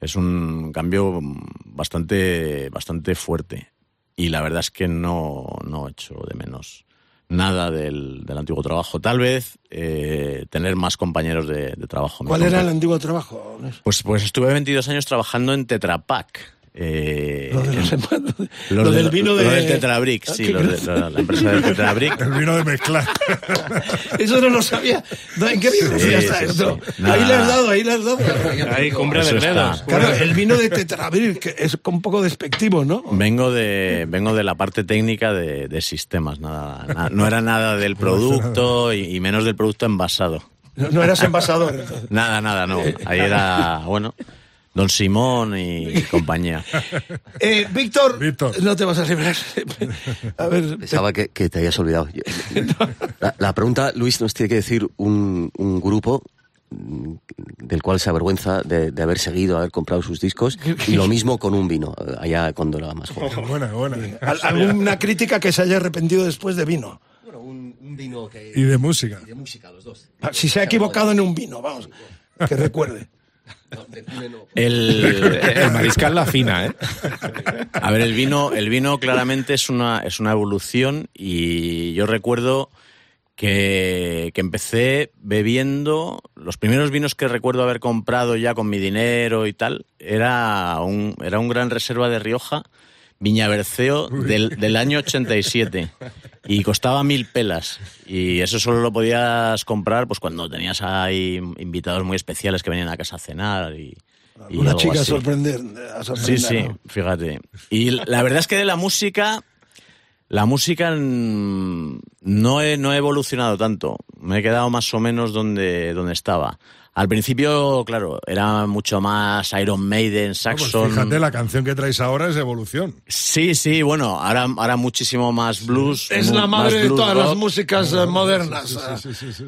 es un cambio bastante, bastante fuerte. Y la verdad es que no, no echo de menos nada del, del antiguo trabajo. Tal vez eh, tener más compañeros de, de trabajo. ¿cuál era el antiguo trabajo? pues, pues estuve 22 años trabajando en Tetra Pak. Eh, Lo, de los lo de- del vino de... lo del Tetrabric, Ah, sí, los de- gracia. la, la empresa de Tetrabric. El vino de mezclar. Eso no lo sabía. No, ¿En qué biografía Sí, está sí, esto? sí. Nada. Ahí le has dado, ahí le has dado. Ahí, cumbre de dedos. Claro, el vino de Tetrabril, que es un poco despectivo, ¿no? Vengo de, vengo de la parte técnica de, de sistemas, nada, na- no era nada del producto y, y menos del producto envasado. No, no eras envasador. entonces. Nada, nada, no. Ahí era, bueno, Don Simón y compañía. Eh, Víctor, Víctor. no te vas a librar. A ver, Pensaba que, que te habías olvidado. La, la pregunta, Luis, nos tiene que decir un, un grupo del cual se avergüenza de, de haber seguido, haber comprado sus discos. Y lo mismo con un vino, allá cuando era más joven. Buena, buena. Al- ¿Alguna crítica que se haya arrepentido después de vino? Bueno, un, un vino que... Y de música. de música, los dos. Ah, Si se ha equivocado en un vino, vamos, que recuerde. El, El mariscal la afina, ¿eh? A ver, el vino, el vino claramente es una, es una evolución y yo recuerdo que, que empecé bebiendo, los primeros vinos que recuerdo haber comprado ya con mi dinero y tal, era un, era un gran reserva de Rioja, Viña Berceo, del, del año 87. Y costaba mil pelas. Y eso solo lo podías comprar pues cuando tenías ahí invitados muy especiales que venían a casa a cenar y, y Una algo chica a sorprender. a Sí, sorprender, sí, ¿no? fíjate. Y la verdad es que de la música, la música no he, no he evolucionado tanto. Me he quedado más o menos donde, donde estaba. Al principio, claro, era mucho más Iron Maiden, Pues Saxon. fíjate, la canción que traéis ahora es evolución. Sí, sí, bueno, ahora, ahora muchísimo más blues. Es mu- la más madre de todas las músicas eh, modernas.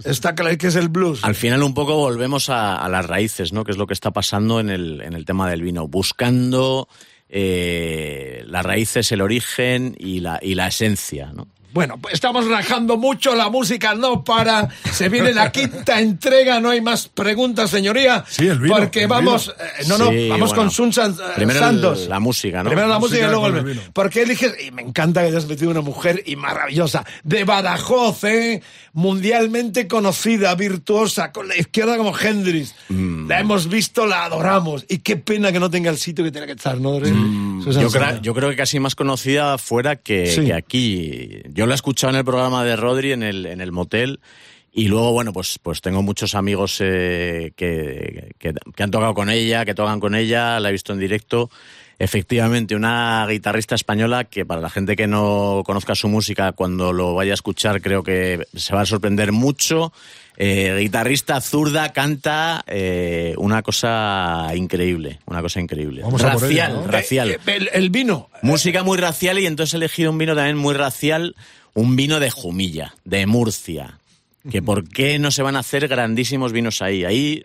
Está claro que es el blues. Al final un poco volvemos a, a las raíces, ¿no? Que es lo que está pasando en el, en el tema del vino, buscando eh, las raíces, el origen y la, y la esencia, ¿no? Bueno, pues estamos rajando mucho, la música no para, se viene la quinta entrega, no hay más preguntas, señoría. Sí, el vino, Porque el vamos, vino. eh, no, no, Sí, vamos bueno. con Sun San- eh, Primero el- la música, ¿no? Primero la música, Música y luego el vino. vino. ¿Por qué eliges? Y me encanta que hayas metido una mujer y maravillosa, de Badajoz, ¿eh? mundialmente conocida, virtuosa, con la izquierda como Hendrix. Mm. La hemos visto, la adoramos. Y qué pena que no tenga el sitio que tiene que estar, ¿no? Mm, Yo, creo- yo creo que casi más conocida fuera que, Sí. que aquí. Yo la he escuchado en el programa de Rodri en el, en el motel. Y luego, bueno, pues, pues tengo muchos amigos eh, que, que, que han tocado con ella, que tocan con ella, la he visto en directo. Efectivamente, una guitarrista española que para la gente que no conozca su música, cuando lo vaya a escuchar, creo que se va a sorprender mucho. Eh, guitarrista zurda, canta eh, una cosa increíble, una cosa increíble. Vamos a por racial, ¿no? racial. Eh, el, el vino. Música muy racial y entonces he elegido un vino también muy racial, un vino de Jumilla, de Murcia. Que por qué no se van a hacer grandísimos vinos ahí. Ahí,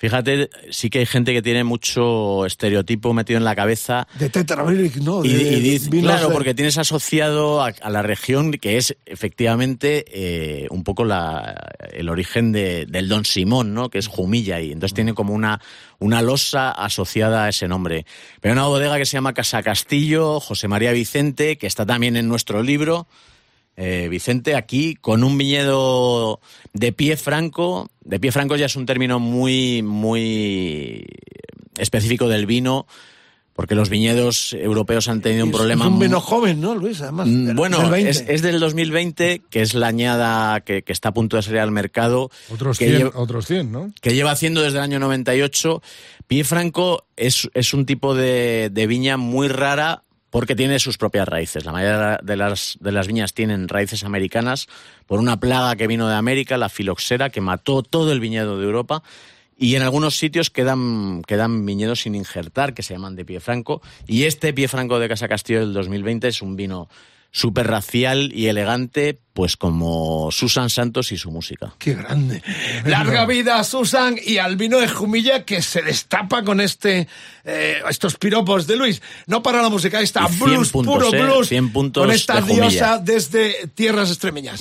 fíjate, sí que hay gente que tiene mucho estereotipo metido en la cabeza. De Tetrabric, ¿no? Y, De y dice- vinos claro, de- porque tienes asociado a, a la región que es efectivamente eh, un poco la, el origen de- del Don Simón, ¿no? Que es Jumilla y entonces tiene como una, una losa asociada a ese nombre. Pero una bodega que se llama Casa Castillo, José María Vicente, que está también en nuestro libro. Eh, Vicente, aquí con un viñedo de pie franco. De pie franco ya es un término muy, muy específico del vino, porque los viñedos europeos han tenido un es- problema. Es un muy- vino joven, ¿no, Luis? Además. Mm, del- Bueno, del 20. es, es del 2020, que es la añada que, que está a punto de salir al mercado. Otros que 100, lleva- otros 100, ¿no? que lleva haciendo desde el año 98. Pie Franco es, es un tipo de, de viña muy rara porque tiene sus propias raíces. La mayoría de las, viñas tienen raíces americanas por una plaga que vino de América, la filoxera, que mató todo el viñedo de Europa. Y en algunos sitios quedan, quedan viñedos sin injertar, que se llaman de pie franco. Y este pie franco de Casa Castillo del 2020 es un vino súper racial y elegante, pues como Susan Santos y su música. Qué grande. Larga vida a Susan y al vino de Jumilla que se destapa con este eh, estos piropos de Luis. No para la música, ahí está Y 100 blues, puntos, puro eh, blues. 100 puntos con esta de diosa desde tierras extremeñas.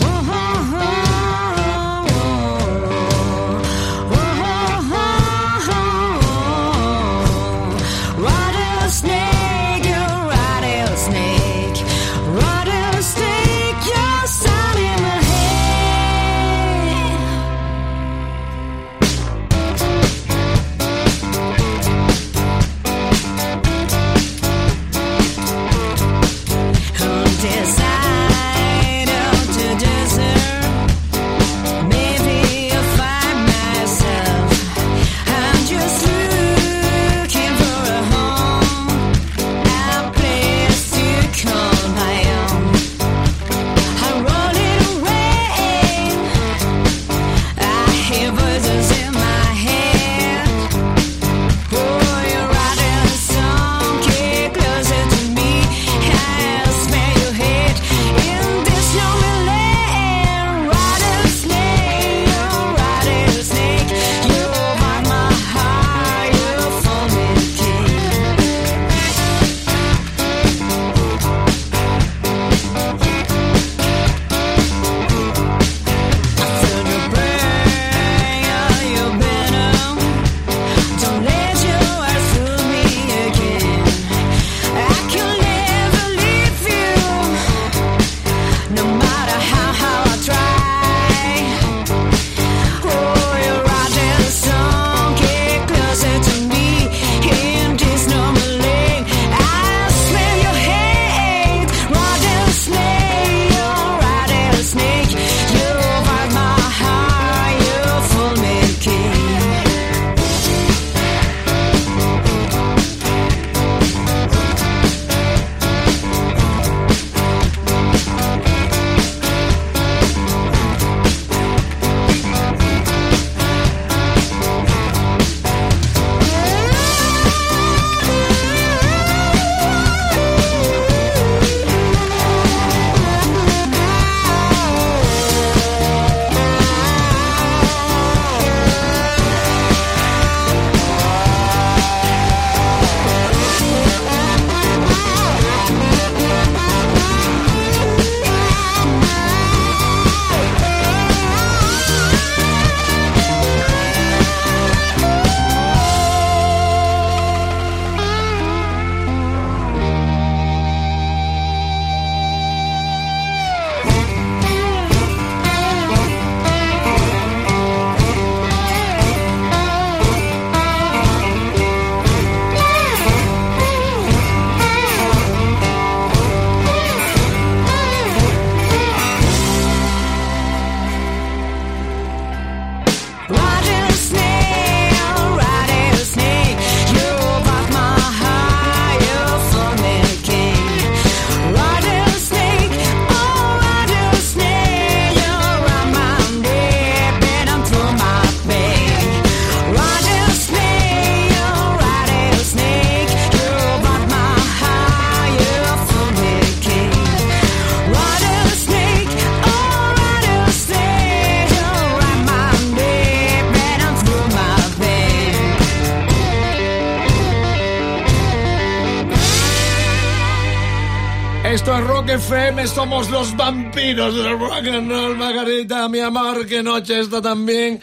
Esto es Rock FM, somos los vampiros del rock and Margarita, mi amor, qué noche esta también.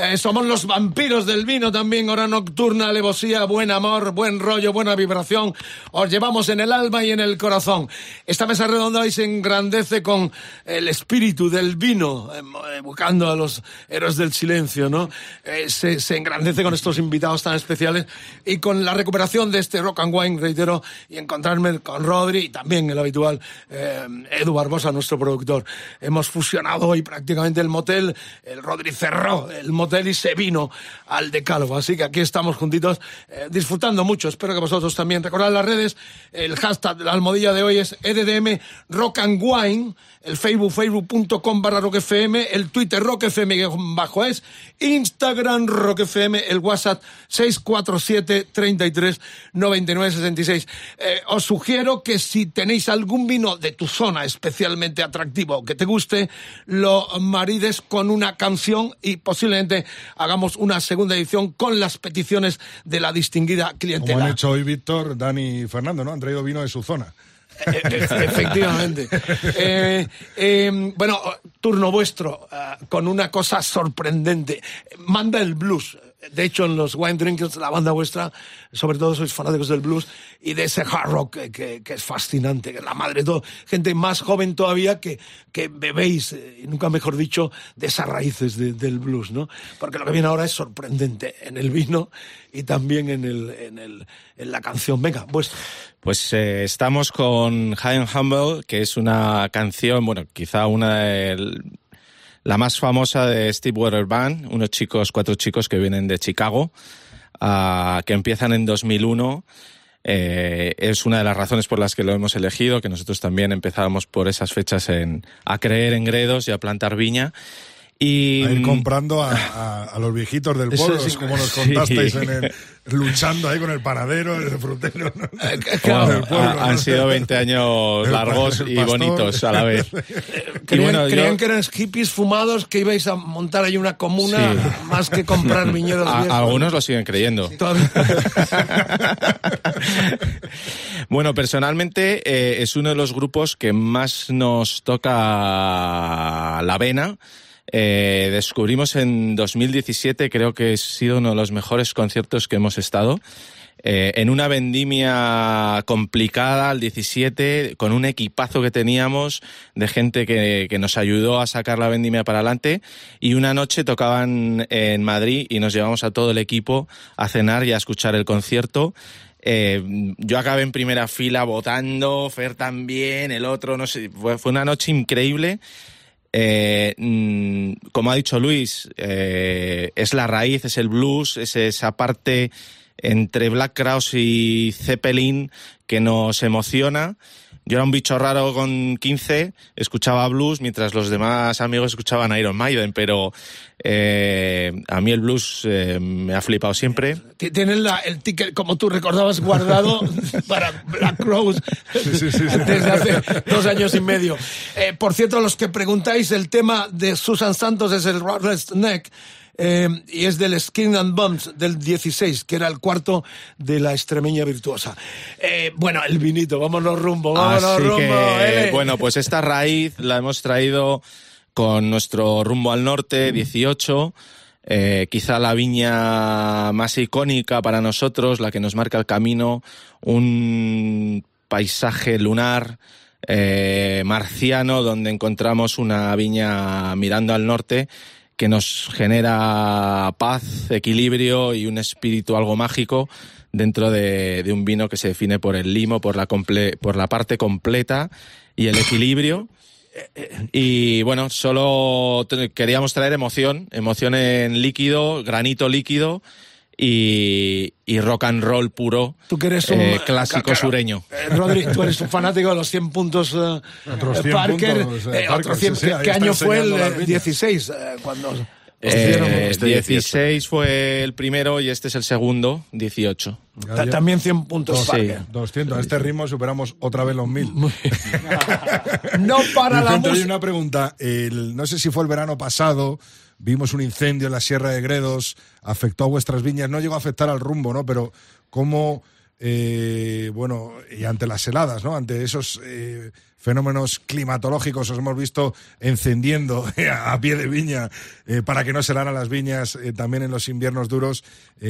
Eh, somos los vampiros del vino también, hora nocturna, alevosía, buen amor, buen rollo, buena vibración. Os llevamos en el alma y en el corazón. Esta mesa redonda hoy se engrandece con el espíritu del vino, eh, evocando a los héroes del silencio, ¿no? Eh, se, se engrandece con estos invitados tan especiales y con la recuperación de este rock and wine, reitero, y encontrarme con Rodri y también el habitual eh, Edu Barbosa, nuestro productor. Hemos fusionado hoy prácticamente el motel, el Rodri cerró el motel y se vino al decálogo. Así que aquí estamos juntitos eh, disfrutando mucho. Espero que vosotros también. Recordad las redes, el hashtag de la almohadilla de hoy es EDDM Rock and Wine, el Facebook, facebook.com barra Rock FM, el Twitter Rock FM bajo es, Instagram Rock FM, el WhatsApp 647 33 99 66. Eh, os sugiero que si tenéis algún vino de tu zona especialmente atractivo que te guste, lo marides con una canción y posiblemente hagamos una segunda edición con las peticiones de la distinguida Como clientela. han hecho hoy Víctor, Dani y Fernando, ¿no? Han traído vino de su zona. Efectivamente. Eh, eh, bueno, turno vuestro, ah, con una cosa sorprendente. Manda el blues. De hecho, en los Wine Drinkers, la banda vuestra, sobre todo sois fanáticos del blues y de ese hard rock que, que- es fascinante, que es la madre de todo. Gente más joven todavía que, que bebéis, eh, nunca mejor dicho, de esas raíces de- del blues, ¿no? Porque lo que viene ahora es sorprendente en el vino y también en, el, en, el, en la canción. Venga. Pues eh, estamos con High and Humble, que es una canción, bueno, quizá una de la más famosa de Steve Weather Band, unos chicos, cuatro chicos que vienen de Chicago, ah, que empiezan en 2001. Eh, es una de las razones por las que lo hemos elegido, que nosotros también empezábamos por esas fechas en, a creer en gredos y a plantar viña. Y, A ir comprando a, a- a los viejitos del pueblo, sí. como nos Sí. contasteis, en el- luchando ahí con el panadero, el frutero. han sido 20 años El largos el y pastor. bonitos a la vez. Y Creían, bueno, yo- creían que eran hippies fumados que ibais a montar ahí una comuna Sí. más que comprar viñedos viejos. algunos lo siguen creyendo. Todavía- Bueno, personalmente eh, es uno de los grupos que más nos toca la vena. Eh, descubrimos en 2017, creo que ha sido uno de los mejores conciertos que hemos estado. Eh, en una vendimia complicada al 17, con un equipazo que teníamos de gente que, que nos ayudó a sacar la vendimia para adelante. Y una noche tocaban en Madrid y nos llevamos a todo el equipo a cenar y a escuchar el concierto. Eh, yo acabé en primera fila votando, Fer también, el otro, no sé, fue, fue una noche increíble. Eh, mm, como ha dicho Luis, eh, es la raíz, es el blues, es esa parte entre Black Crowes y Zeppelin que nos emociona. Yo era un bicho raro con 15, escuchaba blues mientras los demás amigos escuchaban Iron Maiden, pero eh, a mí el blues eh, me ha flipado siempre. T- Tienen la- el ticket, como tú recordabas, guardado para Black Rose sí, sí. desde hace dos años y medio. Eh, por cierto, los que preguntáis, el tema de Susan Santos es el Rattlesnake. Neck. Eh, y es del Skin and Bones del 16, que era el cuarto de la extremeña virtuosa. Eh, bueno, el vinito, vámonos rumbo, vámonos Así rumbo. que, ele. bueno, pues esta raíz la hemos traído con nuestro rumbo al norte, 18. eh, quizá la viña más icónica para nosotros, la que nos marca el camino, un paisaje lunar eh, marciano donde encontramos una viña mirando al norte que nos genera paz, equilibrio y un espíritu algo mágico dentro de, de un vino que se define por el limo, por la, comple- por la parte completa y el equilibrio. Y bueno, solo queríamos traer emoción, emoción en líquido, granito líquido y, y rock and roll puro, Tú que eres un eh, clásico claro, sureño. eh, Rodri, tú eres un fanático de los 100 puntos eh, Otros 100 Parker. puntos, Parker, otros 100, sí, sí, ¿qué- ahí ¿Qué está año fue el enseñando las eh, viñas. 16? eh, cuando Eh, este 16 fue el primero y este es el segundo, 18. Ta- También 100 puntos Sí. Parker. 200. A este ritmo superamos otra vez los 1000. No para la música. una pregunta. El- no sé si fue el verano pasado, vimos un incendio en la Sierra de Gredos, afectó a vuestras viñas, no llegó a afectar al rumbo, ¿no? Pero ¿cómo eh, bueno, y ante las heladas, ¿no? Ante esos eh, fenómenos climatológicos, os hemos visto encendiendo a pie de viña eh, para que no se helaran las viñas también en los inviernos duros.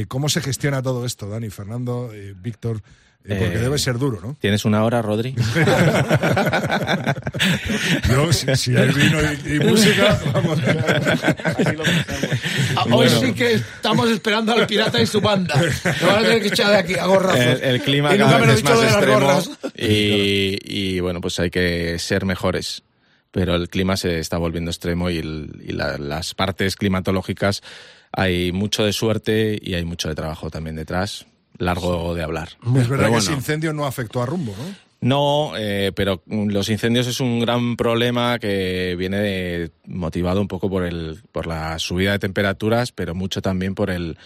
¿Cómo se gestiona todo esto, Dani, Fernando, Víctor? Porque Eh, debe ser duro, ¿no? ¿Tienes una hora, Rodri? Yo, si, si hay vino y, y música, vamos. Ah, Hoy sí que estamos esperando al pirata y su banda. Me van a tener que echar de aquí a gorrazos. El, el clima Y cada lo vez es más lo de las extremo gorras. y, y, bueno, pues hay que ser mejores. Pero el clima se está volviendo extremo y, el- y la- las partes climatológicas hay mucho de suerte y hay mucho de trabajo también detrás. Largo de hablar. Es verdad Pero que bueno. ese incendio no afectó a Rumbo, ¿no? No, eh, pero los incendios es un gran problema que viene de- motivado un poco por el por la subida de temperaturas, pero mucho también por el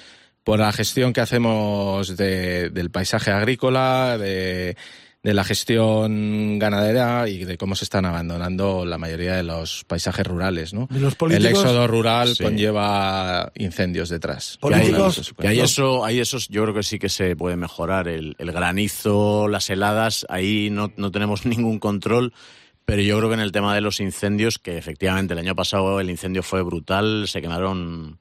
por la gestión que hacemos de- del paisaje agrícola, de, de la gestión ganadera y de cómo se están abandonando la mayoría de los paisajes rurales, ¿no? Y los el políticos- éxodo rural Sí. conlleva incendios detrás. Que hay, Políticos- que hay eso, hay esos, yo creo que sí que se puede mejorar. El, el granizo, las heladas, ahí no, no tenemos ningún control. Pero yo creo que en el tema de los incendios, que efectivamente el año pasado el incendio fue brutal, se quemaron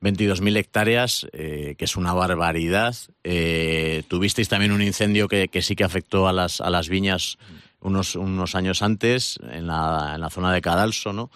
22.000 hectáreas, eh, que es una barbaridad. Eh, tuvisteis también un incendio que, que sí que afectó a las, a las viñas unos, unos años antes, en la, en la zona de Cadalso, ¿no?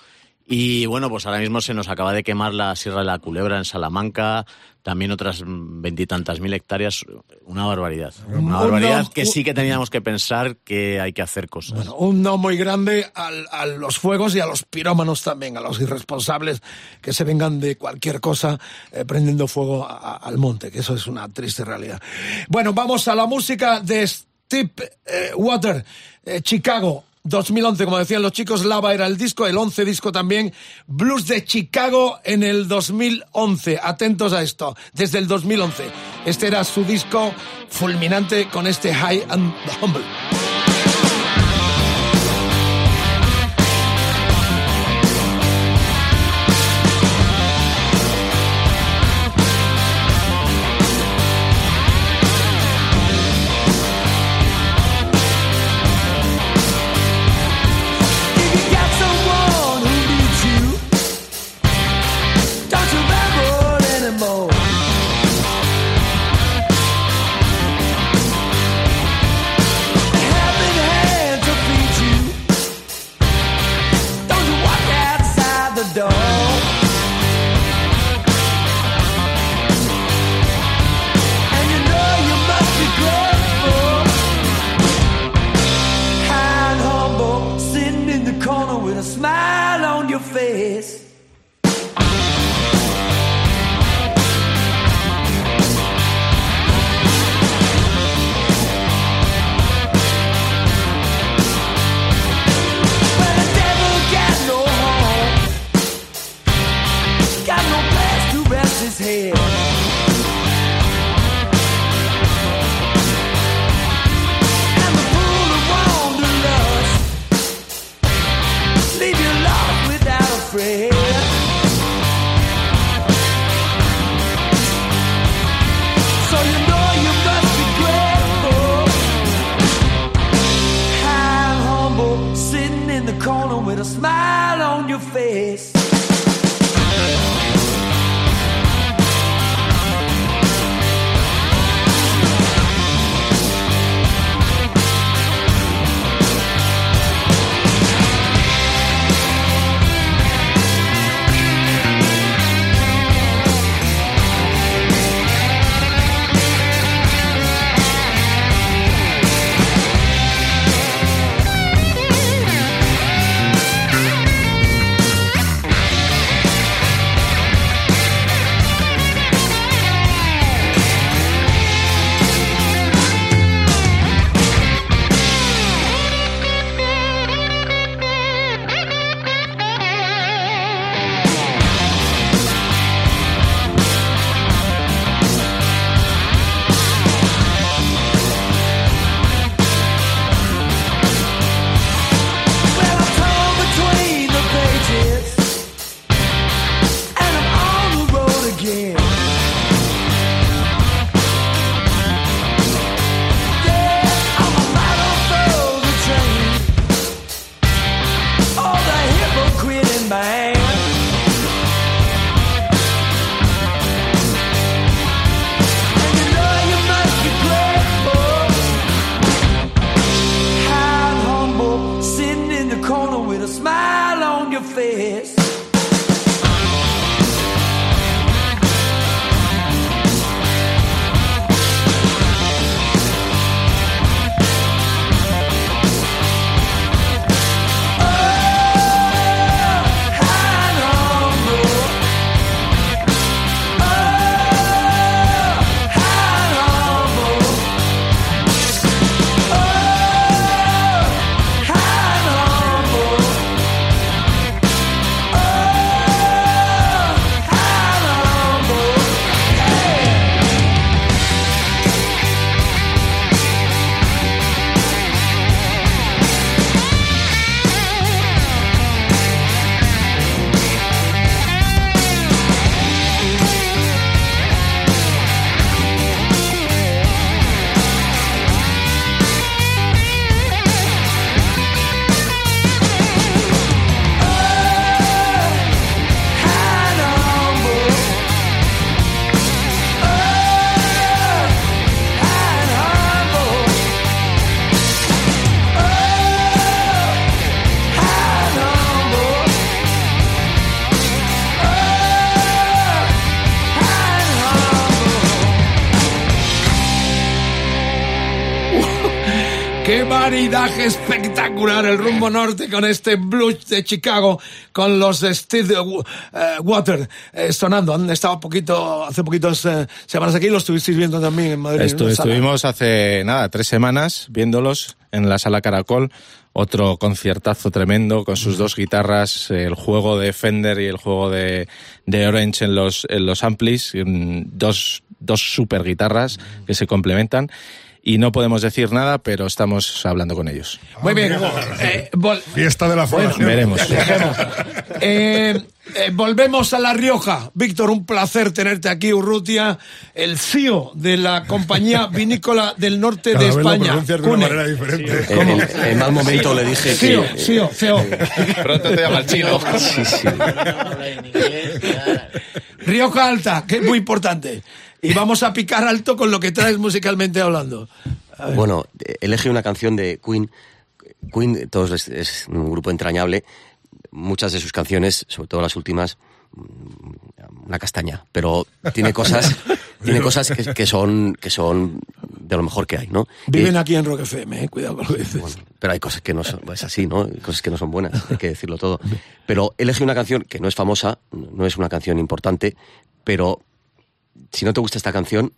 Y bueno, pues ahora mismo se nos acaba de quemar la Sierra de la Culebra en Salamanca, también otras veintitantas mil hectáreas, una barbaridad. Una Un barbaridad no- que sí que teníamos que pensar que hay que hacer cosas. Bueno, un no muy grande al- a los fuegos y a los pirómanos también, a los irresponsables que se vengan de cualquier cosa eh, prendiendo fuego a- a- al monte, que eso es una triste realidad. Bueno, vamos a la música de Steve eh, Water, eh, Chicago. 2011, como decían los chicos, Lava era el disco, el 11 disco también, Blues de Chicago en el 2011. Atentos a esto, desde el 2011. Este era su disco fulminante con este High and Humble. Maridaje espectacular el rumbo norte con este blues de Chicago con los de Steve eh, Water eh, sonando. Han estado poquito, hace poquitos eh, semanas aquí, lo estuvisteis viendo también en Madrid. Estu- en estuvimos hace nada, tres semanas viéndolos en la sala Caracol. Otro conciertazo tremendo con sus dos guitarras, el juego de Fender y el juego de, de Orange en los, en los amplis, dos, dos super guitarras que se complementan. Y no podemos decir nada, pero estamos hablando con ellos. Muy bien. Eh, vol- Fiesta de la Fundación. Veremos. Dejemos. Eh, eh, volvemos a La Rioja. Víctor, un placer tenerte aquí, Urrutia, el CEO de la compañía vinícola del norte Cada de vez lo España. pronuncias de una manera diferente. En, en- en mal momento le dije CEO, que... CEO, CEO. Pronto te llama el chino. Sí, sí. Rioja Alta, que es muy importante. Y vamos a picar alto con lo que traes musicalmente hablando. Bueno, elegí una canción de Queen. Queen, todos es, es un grupo entrañable. Muchas de sus canciones, sobre todo las últimas, mm, una castaña. Pero tiene cosas, tiene cosas que, que son, que son de lo mejor que hay, ¿no? Viven Eh, aquí en Rock FM, eh, cuidado con lo que dices. pero hay cosas que no son, es así, ¿no? Hay cosas que no son buenas, hay que decirlo todo. Pero elegí una canción que no es famosa, no es una canción importante, pero si no te gusta esta canción,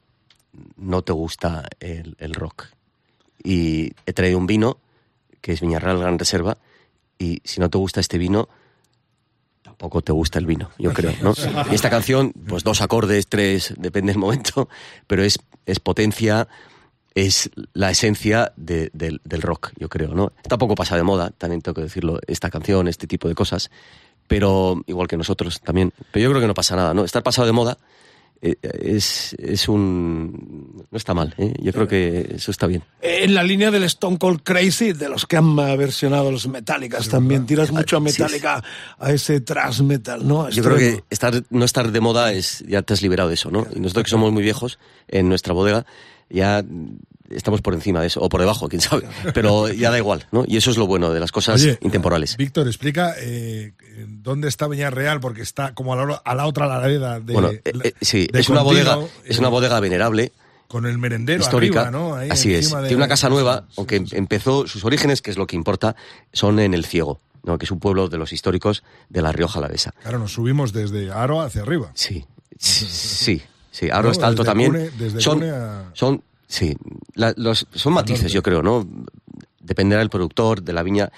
no te gusta el, el rock. Y he traído un vino, que es Viñarreal Gran Reserva, y si no te gusta este vino, tampoco te gusta el vino, yo creo, ¿no? Y esta canción, pues dos acordes, tres, depende del momento, pero es, es potencia, es la esencia de- del, del rock, yo creo, ¿no? Está poco pasada de moda, también tengo que decirlo, esta canción, este tipo de cosas, pero igual que nosotros también. Pero yo creo que no pasa nada, ¿no? Estar pasado de moda es, es un... no está mal, ¿eh? Yo creo que eso está bien. En la línea del Stone Cold Crazy, de los que han eh, versionado los Metallicas también. Tiras mucho a sí, Metallica, a ese thrash metal, ¿no? Yo creo que estar, no estar de moda es ya te has liberado de eso, ¿no? Y nosotros que somos muy viejos en nuestra bodega ya estamos por encima de eso o por debajo, quién sabe. Pero ya da igual, ¿no? Y eso es lo bueno de las cosas Oye, intemporales. Víctor, explica eh, dónde está Real porque está como a la, a la otra ladera de. bueno, eh, eh, sí, de es una bodega, es eh, una bodega venerable. Con el merendero histórica. arriba, ¿no? Ahí Así es. de- Tiene una casa nueva, aunque empezó sus orígenes, que es lo que importa, son en el Ciego, ¿no? que es un pueblo de los históricos de la Rioja Alavesa. Claro, nos subimos desde Aro hacia arriba. Sí, sí, sí. Aro No, está alto también. Cune- desde son, a- son, sí, la- los, son matices, yo creo, ¿no? Dependerá del productor, de la viña.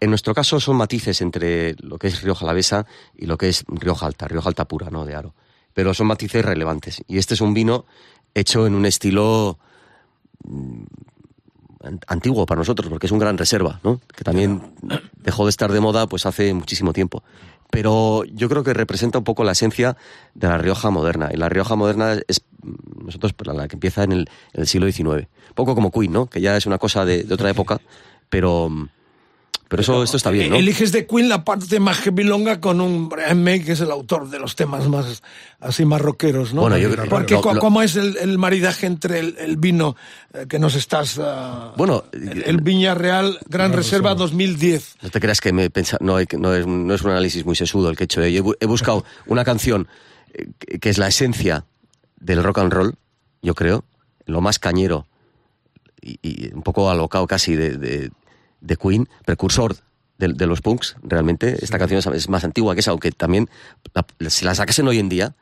En nuestro caso son matices entre lo que es Rioja Alavesa y lo que es Rioja Alta, Rioja Alta pura, ¿no? De Aro. Pero son matices relevantes. Y este es un vino hecho en un estilo mm, an- antiguo para nosotros, porque es un gran reserva, ¿no? Que también dejó de estar de moda pues hace muchísimo tiempo. Pero yo creo que representa un poco la esencia de la Rioja moderna. Y la Rioja moderna es, nosotros, pues, la que empieza en el, en el siglo XIX. Un poco como Queen, ¿no? Que ya es una cosa de, de otra época, pero, Pero eso, esto está bien, ¿no? Eliges de Queen la parte más heavilonga con un Brian May, que es el autor de los temas más así más rockeros, ¿no? Bueno, yo creo- Porque lo- lo- ¿cómo es el, el maridaje entre el, el vino eh, que nos estás... ah, Bueno, el, el Viña Real Gran Reserva 2010. No te creas que me pensa, no, hay que- no, es, no es un análisis muy sesudo el que he hecho. Yo he, bu- he buscado una canción eh, que es la esencia del rock and roll, yo creo, lo más cañero y, y un poco alocado casi de, de- de Queen, precursor de, de los punks, realmente. Esta canción es, más antigua que esa, aunque también la- si la sacasen hoy en día,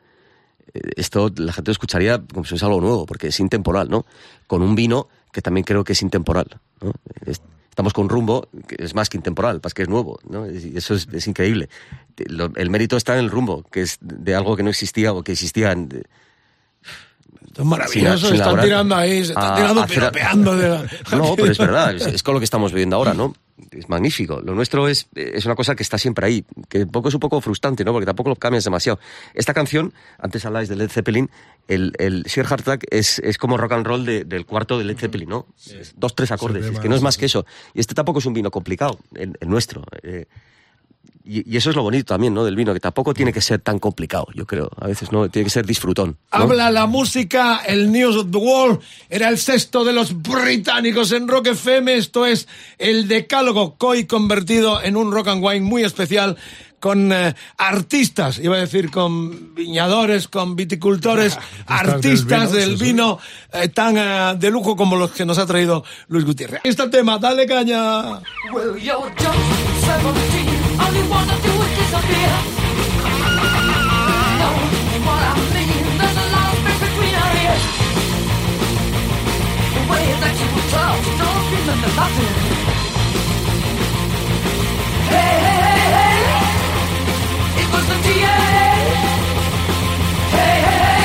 eh, esto la gente lo escucharía como si fuese algo nuevo, porque es intemporal, ¿no? Con un vino que también creo que es intemporal, ¿no? Es- estamos con rumbo que es más que intemporal, más que es nuevo, ¿no? Y eso es, es increíble. Lo- el mérito está en el rumbo, que es de algo que no existía o que existía en- Esto es maravilloso, sin- sin están tirando ahí, se están A- tirando piropeando de la- No, pero es verdad, es, es con lo que estamos viviendo ahora, ¿no? Es magnífico. Lo nuestro es, es una cosa que está siempre ahí, que poco es un poco frustrante, ¿no? Porque tampoco lo cambias demasiado. Esta canción, antes habláis de Led Zeppelin, el, el Sheer Heart Attack es, es como rock and roll de- del cuarto de Led Zeppelin, ¿no? Dos, tres acordes, es que no es más que eso. Y este tampoco es un vino complicado, el, el nuestro. eh, y, y eso es lo bonito también, ¿no? Del vino, que tampoco tiene que ser tan complicado, yo creo. A veces no, tiene que ser disfrutón. ¿no? Habla la música, el News of the World, era el sexto de los británicos en Rock FM, esto es el decálogo COI convertido en un rock and wine muy especial con eh, artistas, iba a decir con viñadores, con viticultores, artistas del vino, eh, tan eh, de lujo como los que nos ha traído Luis Gutiérrez. Este tema, dale caña. Well, you're just 17. All you wanna do is disappear. Know what I mean? There's a lot of space between. The way that you talk, you don't nothing. Hey, hey, hey, hey. It was the DNA. Hey, hey, hey.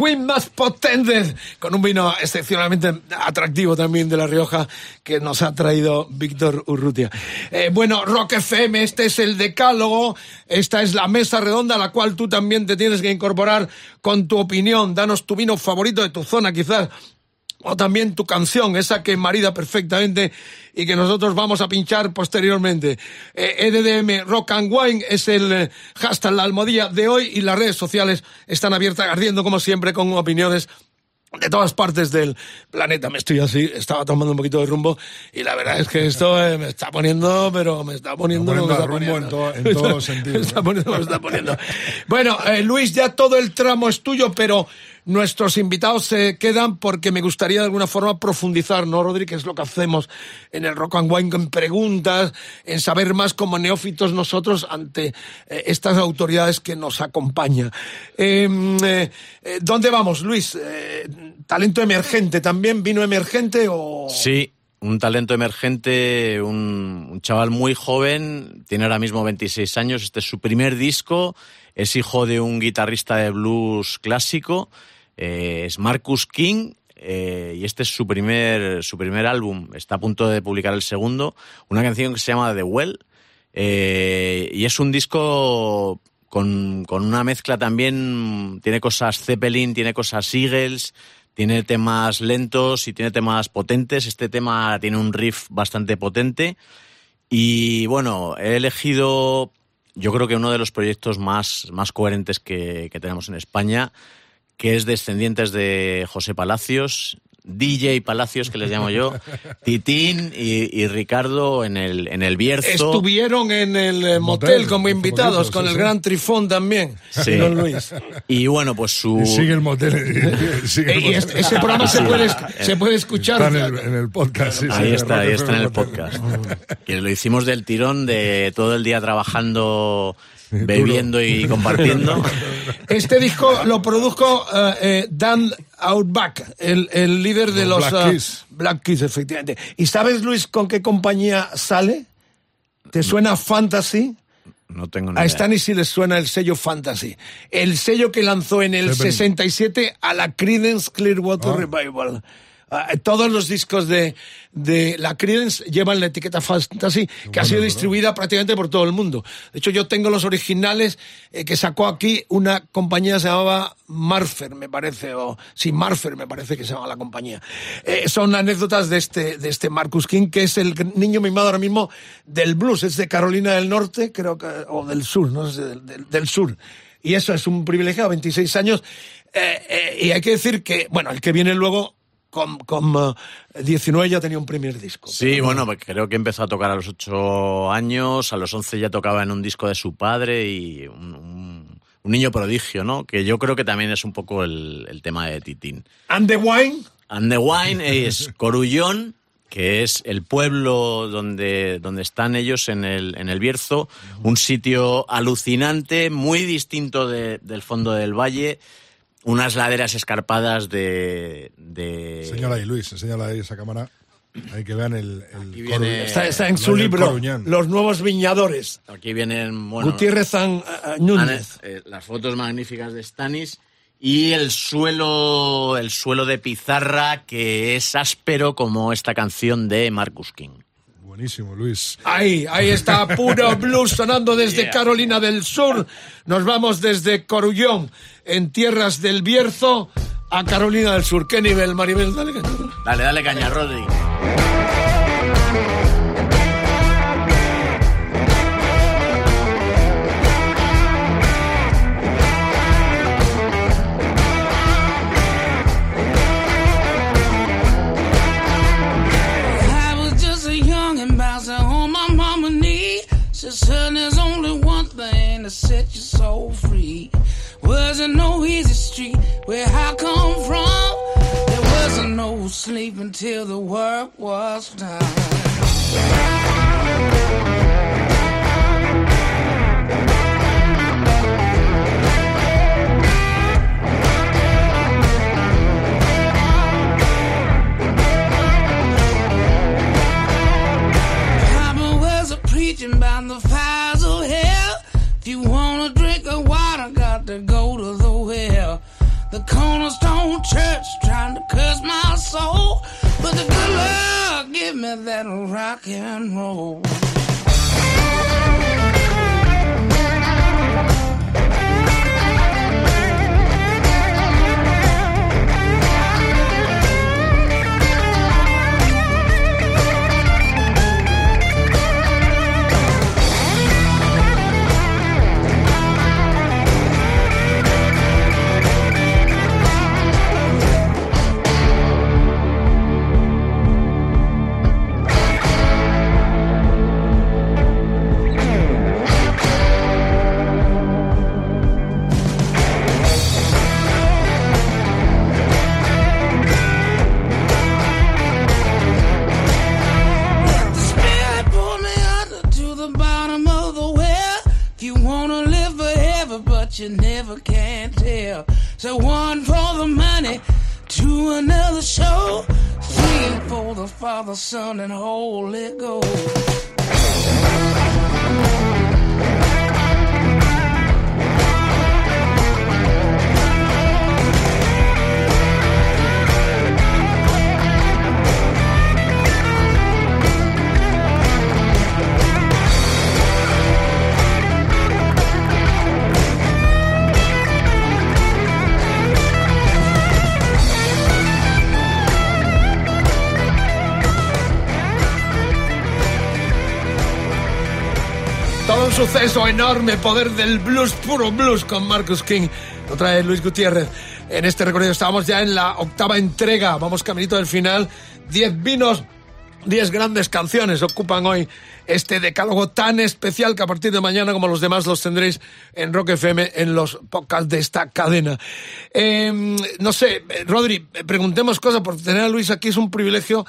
Queen más potentes, con un vino excepcionalmente atractivo también de La Rioja que nos ha traído Víctor Urrutia. Eh, bueno, Rock FM, este es el decálogo, esta es la mesa redonda a la cual tú también te tienes que incorporar con tu opinión. Danos tu vino favorito de tu zona, quizás o también tu canción, esa que marida perfectamente y que nosotros vamos a pinchar posteriormente. Eh, EDDM Rock and Wine es el eh, hashtag, la almohadilla de hoy y las redes sociales están abiertas, ardiendo como siempre con opiniones de todas partes del planeta. Me estoy así, estaba tomando un poquito de rumbo y la verdad es que esto eh, me está poniendo, pero me está poniendo, Está me está poniendo rumbo en poniendo. en todos los Me está poniendo, me está poniendo. Bueno, eh, Luis, ya todo el tramo es tuyo, pero nuestros invitados se quedan porque me gustaría de alguna forma profundizar, ¿no, Rodri? Que es lo que hacemos en el Rock and Wine, en preguntas, en saber más como neófitos nosotros ante eh, estas autoridades que nos acompañan. Eh, eh, eh, ¿Dónde vamos, Luis? Eh, ¿Talento emergente también? ¿Vino emergente o...? Sí, un talento emergente, un, un chaval muy joven, tiene ahora mismo 26 años, este es su primer disco, es hijo de un guitarrista de blues clásico, eh, es Marcus King. eh, y este es su primer, su primer álbum, está a punto de publicar el segundo, una canción que se llama The Well, eh, y es un disco con, con una mezcla también, tiene cosas Zeppelin, tiene cosas Eagles, tiene temas lentos y tiene temas potentes. Este tema tiene un riff bastante potente. Y bueno, he elegido, yo creo que uno de los proyectos más, más coherentes que, que tenemos en España, que es Descendientes de José Palacios, DJ Palacios, que les llamo yo, Titín y, y Ricardo en el, en el Bierzo. Estuvieron en el eh, motel Motel, como invitados con sí, el sí. gran Trifón también, Sí. don Luis. Y bueno, pues su... Y sigue el motel. sigue el y motel. este- ese programa se puede, se puede escuchar. Está en el, en el podcast. Ahí está, ahí está en el podcast. Que lo hicimos del tirón de todo el día trabajando, bebiendo y compartiendo. Este disco lo produjo eh, eh, Dan Outback, el, el líder de Los los Black eh, Keys. Black Keys, efectivamente. ¿Y sabes, Luis, con qué compañía sale? ¿Te suena Fantasy? No tengo ni A sí les suena el sello Fantasy. El sello que lanzó en el Zeppelin. 67 a la Creedence Clearwater Ah. Revival. Ah, todos los discos de, de la Creedence llevan la etiqueta Fantasy, que ha sido distribuida prácticamente por todo el mundo. De hecho, yo tengo los originales eh, que sacó aquí una compañía que se llamaba Marfer, me parece, o sí, Marfer me parece que se llama la compañía. Eh, son anécdotas de este, de este Marcus King, que es el niño mimado ahora mismo del blues, es de Carolina del Norte, creo que, o del sur, no sé, del, del- del sur. Y eso es un privilegio, 26 años. Eh, y hay que decir que, bueno, el que viene luego, con, con eh, 19 ya tenía un primer disco. Sí, bueno, pues creo que empezó a tocar a los 8 años, a los 11 ya tocaba en un disco de su padre y un, un- un niño prodigio, ¿no? Que yo creo que también es un poco el, el tema de Titín. And the Wine, And the Wine es Corullón, que es el pueblo donde, donde están ellos en el, en el Bierzo, un sitio alucinante, muy distinto de- del fondo del valle, unas laderas escarpadas de... de Enséñala ahí, Luis, enséñala ahí esa cámara. Ahí que vean el. el Aquí viene- está, está en el su libro, Coruñán. Los Nuevos Viñadores. Aquí vienen, bueno, Gutiérrez An- a- a- Núñez. Eh, las fotos magníficas de Stanis y el suelo, el suelo de pizarra que es áspero como esta canción de Marcus King. Buenísimo, Luis. Ahí, ahí está puro blues sonando desde Yeah. Carolina del Sur. Nos vamos desde Corullón, en tierras del Bierzo, a Carolina del Sur. ¿Qué nivel, Maribel? Dale, caña. Dale, dale caña, Rodri. I was just a young and bouncing on my mama knee. She said there's only one thing to set your soul free. Wasn't no easy street where I come from. There wasn't no sleep until the work was done. Preaching about the fires the cornerstone church trying to curse my soul. But the good Lord give me that rock and roll. Father, Son, and Holy Ghost. Suceso enorme, poder del blues, puro blues con Marcus King. Lo trae Luis Gutiérrez. En este recorrido estábamos ya en la octava entrega. Vamos caminito del final. Diez vinos, diez grandes canciones ocupan hoy este decálogo tan especial que a partir de mañana, como los demás, los tendréis en Rock FM en los podcasts de esta cadena. Eh, no sé, eh, Rodri, preguntemos cosas, porque tener a Luis aquí es un privilegio.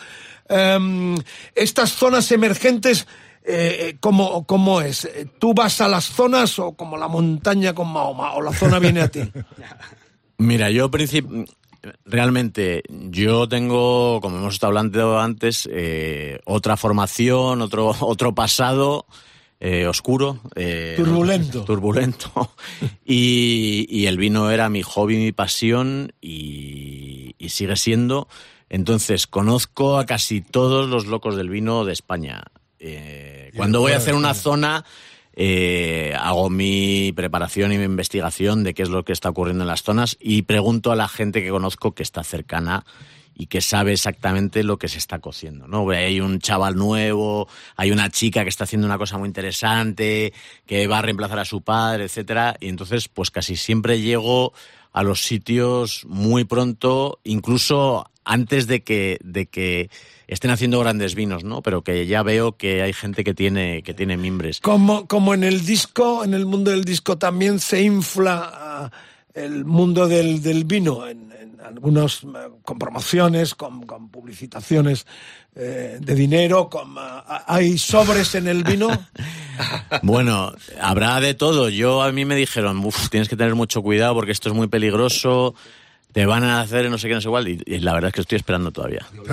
Eh, estas zonas emergentes, eh, ¿cómo, ¿cómo es? ¿Tú vas a las zonas o como la montaña con Mahoma o la zona viene a ti? Mira, yo realmente yo tengo, como hemos estado hablando antes, eh, otra formación, otro otro pasado eh, oscuro, eh, Turbulento. turbulento, y, y el vino era mi hobby, mi pasión y, y sigue siendo. Entonces conozco a casi todos los locos del vino de España. Eh, cuando voy a hacer una zona eh, hago mi preparación y mi investigación de qué es lo que está ocurriendo en las zonas y pregunto a la gente que conozco que está cercana y que sabe exactamente lo que se está cociendo, ¿no? Hay un chaval nuevo, hay una chica que está haciendo una cosa muy interesante, que va a reemplazar a su padre, etcétera, y entonces pues casi siempre llego a los sitios muy pronto, incluso antes de que de que estén haciendo grandes vinos, ¿no? Pero que ya veo que hay gente que tiene que tiene mimbres. Como, como en el disco, en el mundo del disco también se infla ah, el mundo del, del vino, en, en algunos eh, con promociones, con, con publicitaciones eh, de dinero, con, ah, hay sobres en el vino. Bueno, habrá de todo. Yo a mí me dijeron, "Uf, tienes que tener mucho cuidado porque esto es muy peligroso. Te van a hacer no sé qué, no sé cuál. Y, y la verdad es que estoy esperando todavía. Yo-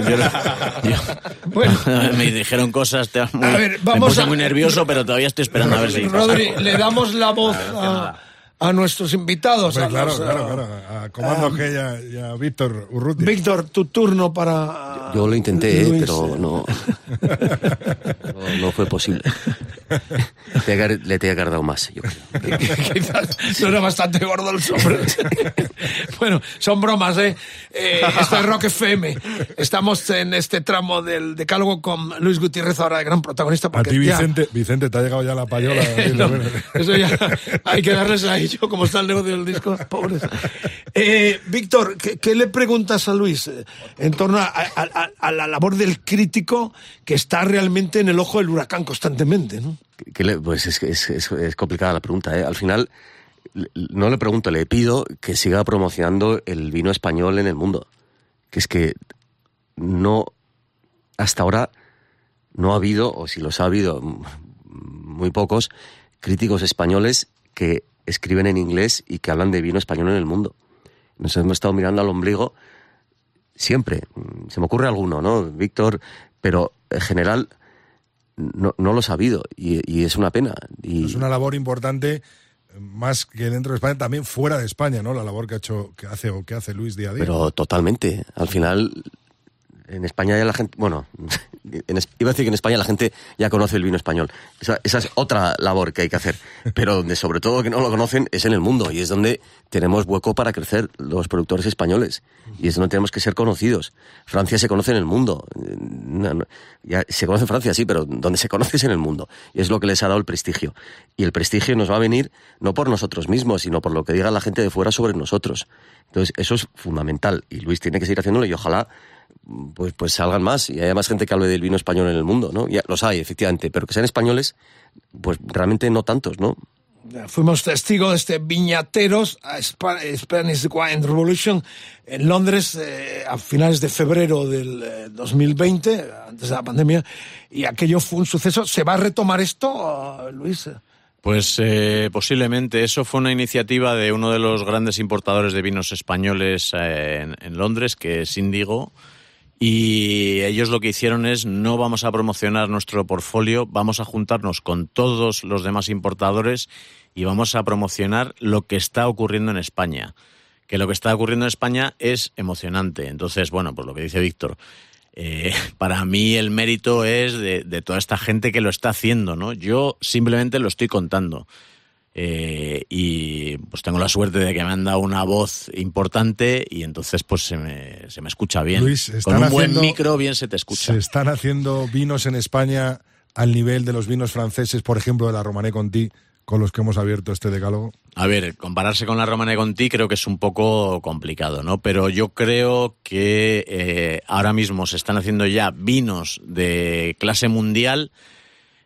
yo- yo- me dijeron cosas, te- muy, A ver, me vamos puse a- muy nervioso, pero todavía estoy esperando a ver si Rodri, le damos la voz a, a nuestros invitados. Hombre, a claro, los, claro, claro. A Comando G y a, y a Víctor Urrutia. Víctor, tu turno para. Yo lo intenté, ¿eh? Pero eh. no, no, no fue posible. Le tenía que- haber dado más, yo creo. Quizás no era bastante gordo el sobre. bueno, son bromas, ¿eh? eh esto es Rock FM. Estamos en este tramo del decálogo con Luis Gutiérrez, ahora el gran protagonista. A Porque ti, ya- Vicente, Vicente, te ha llegado ya la payola. No, eso ya hay que darles a ellos, como está el negocio del disco, pobres. Eh, Víctor, ¿qué, qué le preguntas a Luis eh, en torno a, a- a- a la labor del crítico que está realmente en el ojo del huracán constantemente? pues es, es, complicada la pregunta. ¿eh? Al final, no le pregunto, le pido que siga promocionando el vino español en el mundo. Que es que no, hasta ahora, no ha habido, o si los ha habido, muy pocos, críticos españoles que escriben en inglés y que hablan de vino español en el mundo. Nos hemos estado mirando al ombligo siempre. Mm, Se me ocurre alguno, ¿no? Víctor, pero en general no, no lo ha habido y, y es una pena. Y, Es una labor importante, más que dentro de España, también fuera de España, ¿no? La labor que ha hecho, que hace o que hace Luis día a día. Pero totalmente. Al final, En España ya la gente, bueno, iba a decir que en España la gente ya conoce el vino español. Esa, es otra labor que hay que hacer. Pero donde sobre todo que no lo conocen es en el mundo y es donde tenemos hueco para crecer los productores españoles y es donde tenemos que ser conocidos. Francia se conoce en el mundo. Se conoce en Francia, sí, pero donde se conoce es en el mundo. Y es lo que les ha dado el prestigio. Y el prestigio nos va a venir no por nosotros mismos, sino por lo que diga la gente de fuera sobre nosotros. Entonces, eso es fundamental. Y Luis tiene que seguir haciéndolo y ojalá pues, pues salgan más y haya más gente que hable del vino español en el mundo, ¿no? Ya los hay, efectivamente, pero que sean españoles, pues realmente no tantos, ¿no? Fuimos testigos de este Viñateros a Spanish Wine Revolution en Londres eh, a finales de febrero del eh, 2020, antes de la pandemia, y aquello fue un suceso. ¿Se va a retomar esto, Luis? Pues eh, posiblemente. Eso fue una iniciativa de uno de los grandes importadores de vinos españoles eh, en, en Londres, que es Índigo. Y ellos lo que hicieron es no vamos a promocionar nuestro portfolio, vamos a juntarnos con todos los demás importadores y vamos a promocionar lo que está ocurriendo en España. Que lo que está ocurriendo en España es emocionante. Entonces, bueno, pues lo que dice Víctor, eh, para mí el mérito es de, de toda esta gente que lo está haciendo, ¿no? Yo simplemente lo estoy contando. Eh, y pues tengo la suerte de que me han dado una voz importante y entonces pues se me, se me escucha bien. Luis, Con un buen micro bien se te escucha. Se están haciendo vinos en España al nivel de los vinos franceses, por ejemplo, de la Romanée Conti, con los que hemos abierto este decálogo. A ver, compararse con la Romane Conti creo que es un poco complicado, ¿no? Pero yo creo que eh, ahora mismo se están haciendo ya vinos de clase mundial.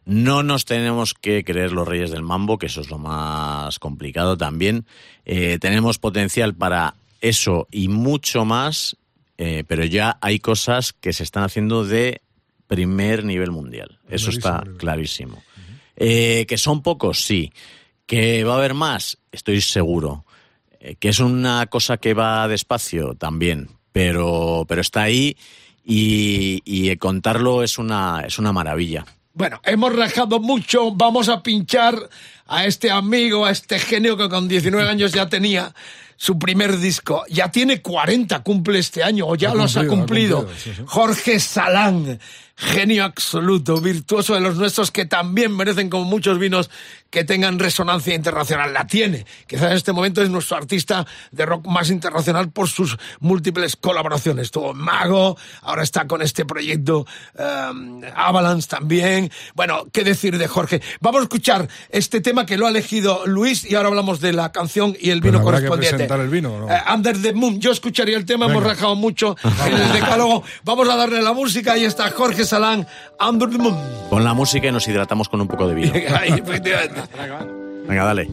No nos tenemos que creer los reyes del mambo, que eso es lo más complicado también. Eh, tenemos potencial para eso y mucho más, eh, pero ya hay cosas que se están haciendo de primer nivel mundial. Eso está clarísimo. Eh, que son pocos, sí. Que va a haber más, estoy seguro. Eh, que es una cosa que va despacio también, pero, pero está ahí y, y contarlo es una, es una maravilla. Bueno, hemos rajado mucho, vamos a pinchar a este amigo, a este genio que con 19 años ya tenía su primer disco. Ya tiene 40, cumple este año, o ya Ha los ha cumplido, ha cumplido. cumplido, sí, sí. Jorge Salán, genio absoluto, virtuoso de los nuestros, que también merecen, como muchos vinos, que tengan resonancia internacional. La tiene. Quizás en este momento es nuestro artista de rock más internacional por sus múltiples colaboraciones. Tuvo Mago, ahora está con este proyecto um, Avalanche también. Bueno, ¿qué decir de Jorge? Vamos a escuchar este tema que lo ha elegido Luis y ahora hablamos de la canción y el vino habrá que correspondiente. presentar el vino, ¿o no? Eh, Under the Moon. Yo escucharía el tema, hemos rajado mucho en el decálogo. Vamos a darle la música. Ahí está Jorge Salán, Under the Moon. Con la música y nos hidratamos con un poco de vino. Ahí, efectivamente. Venga, dale.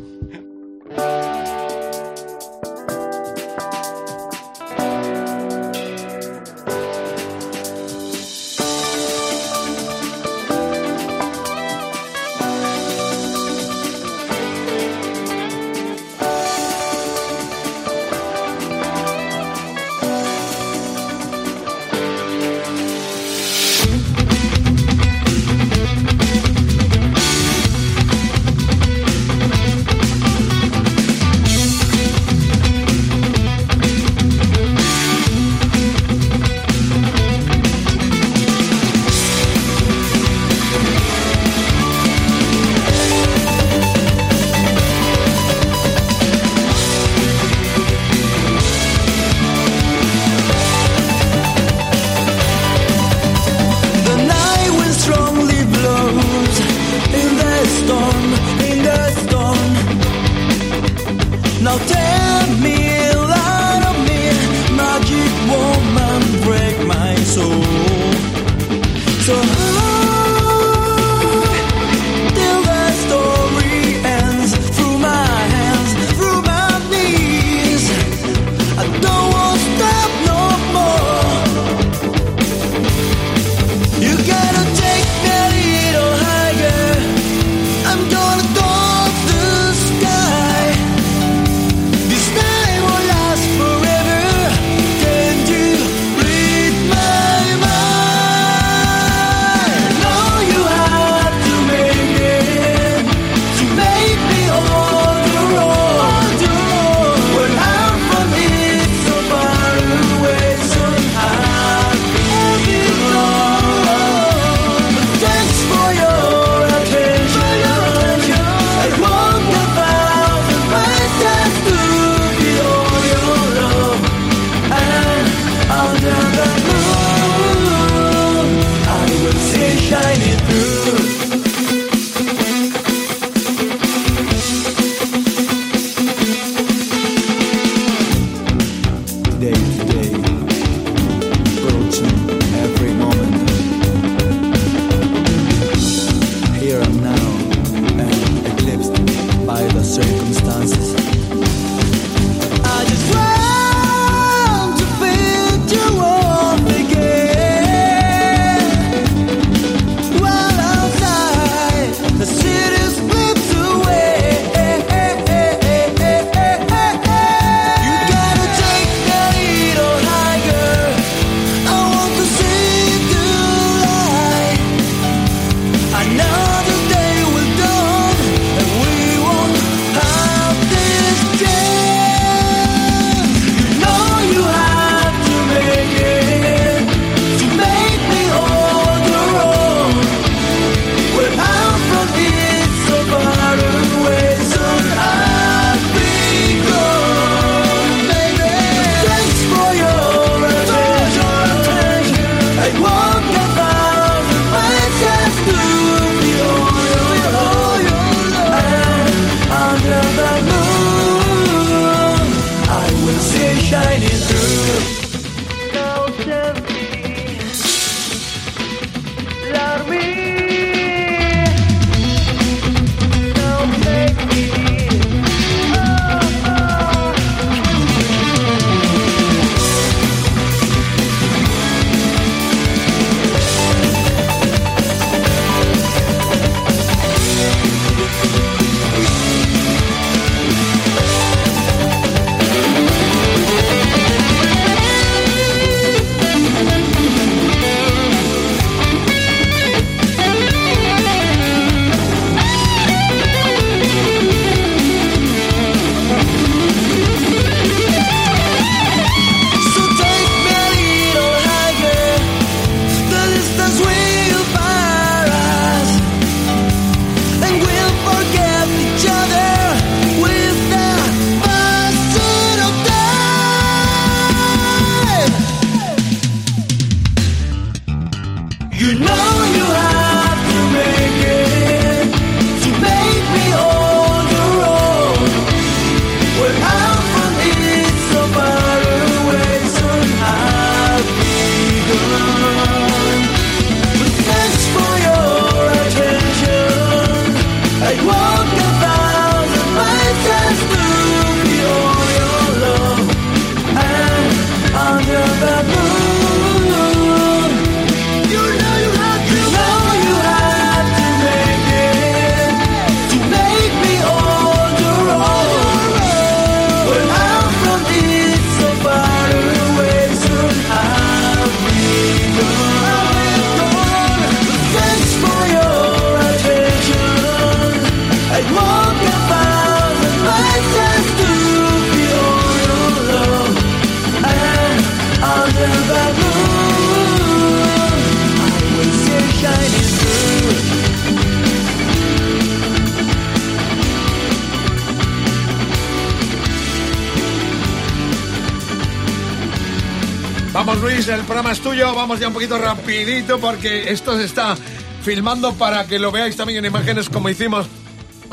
El programa es tuyo, vamos ya un poquito rapidito porque esto se está filmando para que lo veáis también en imágenes como hicimos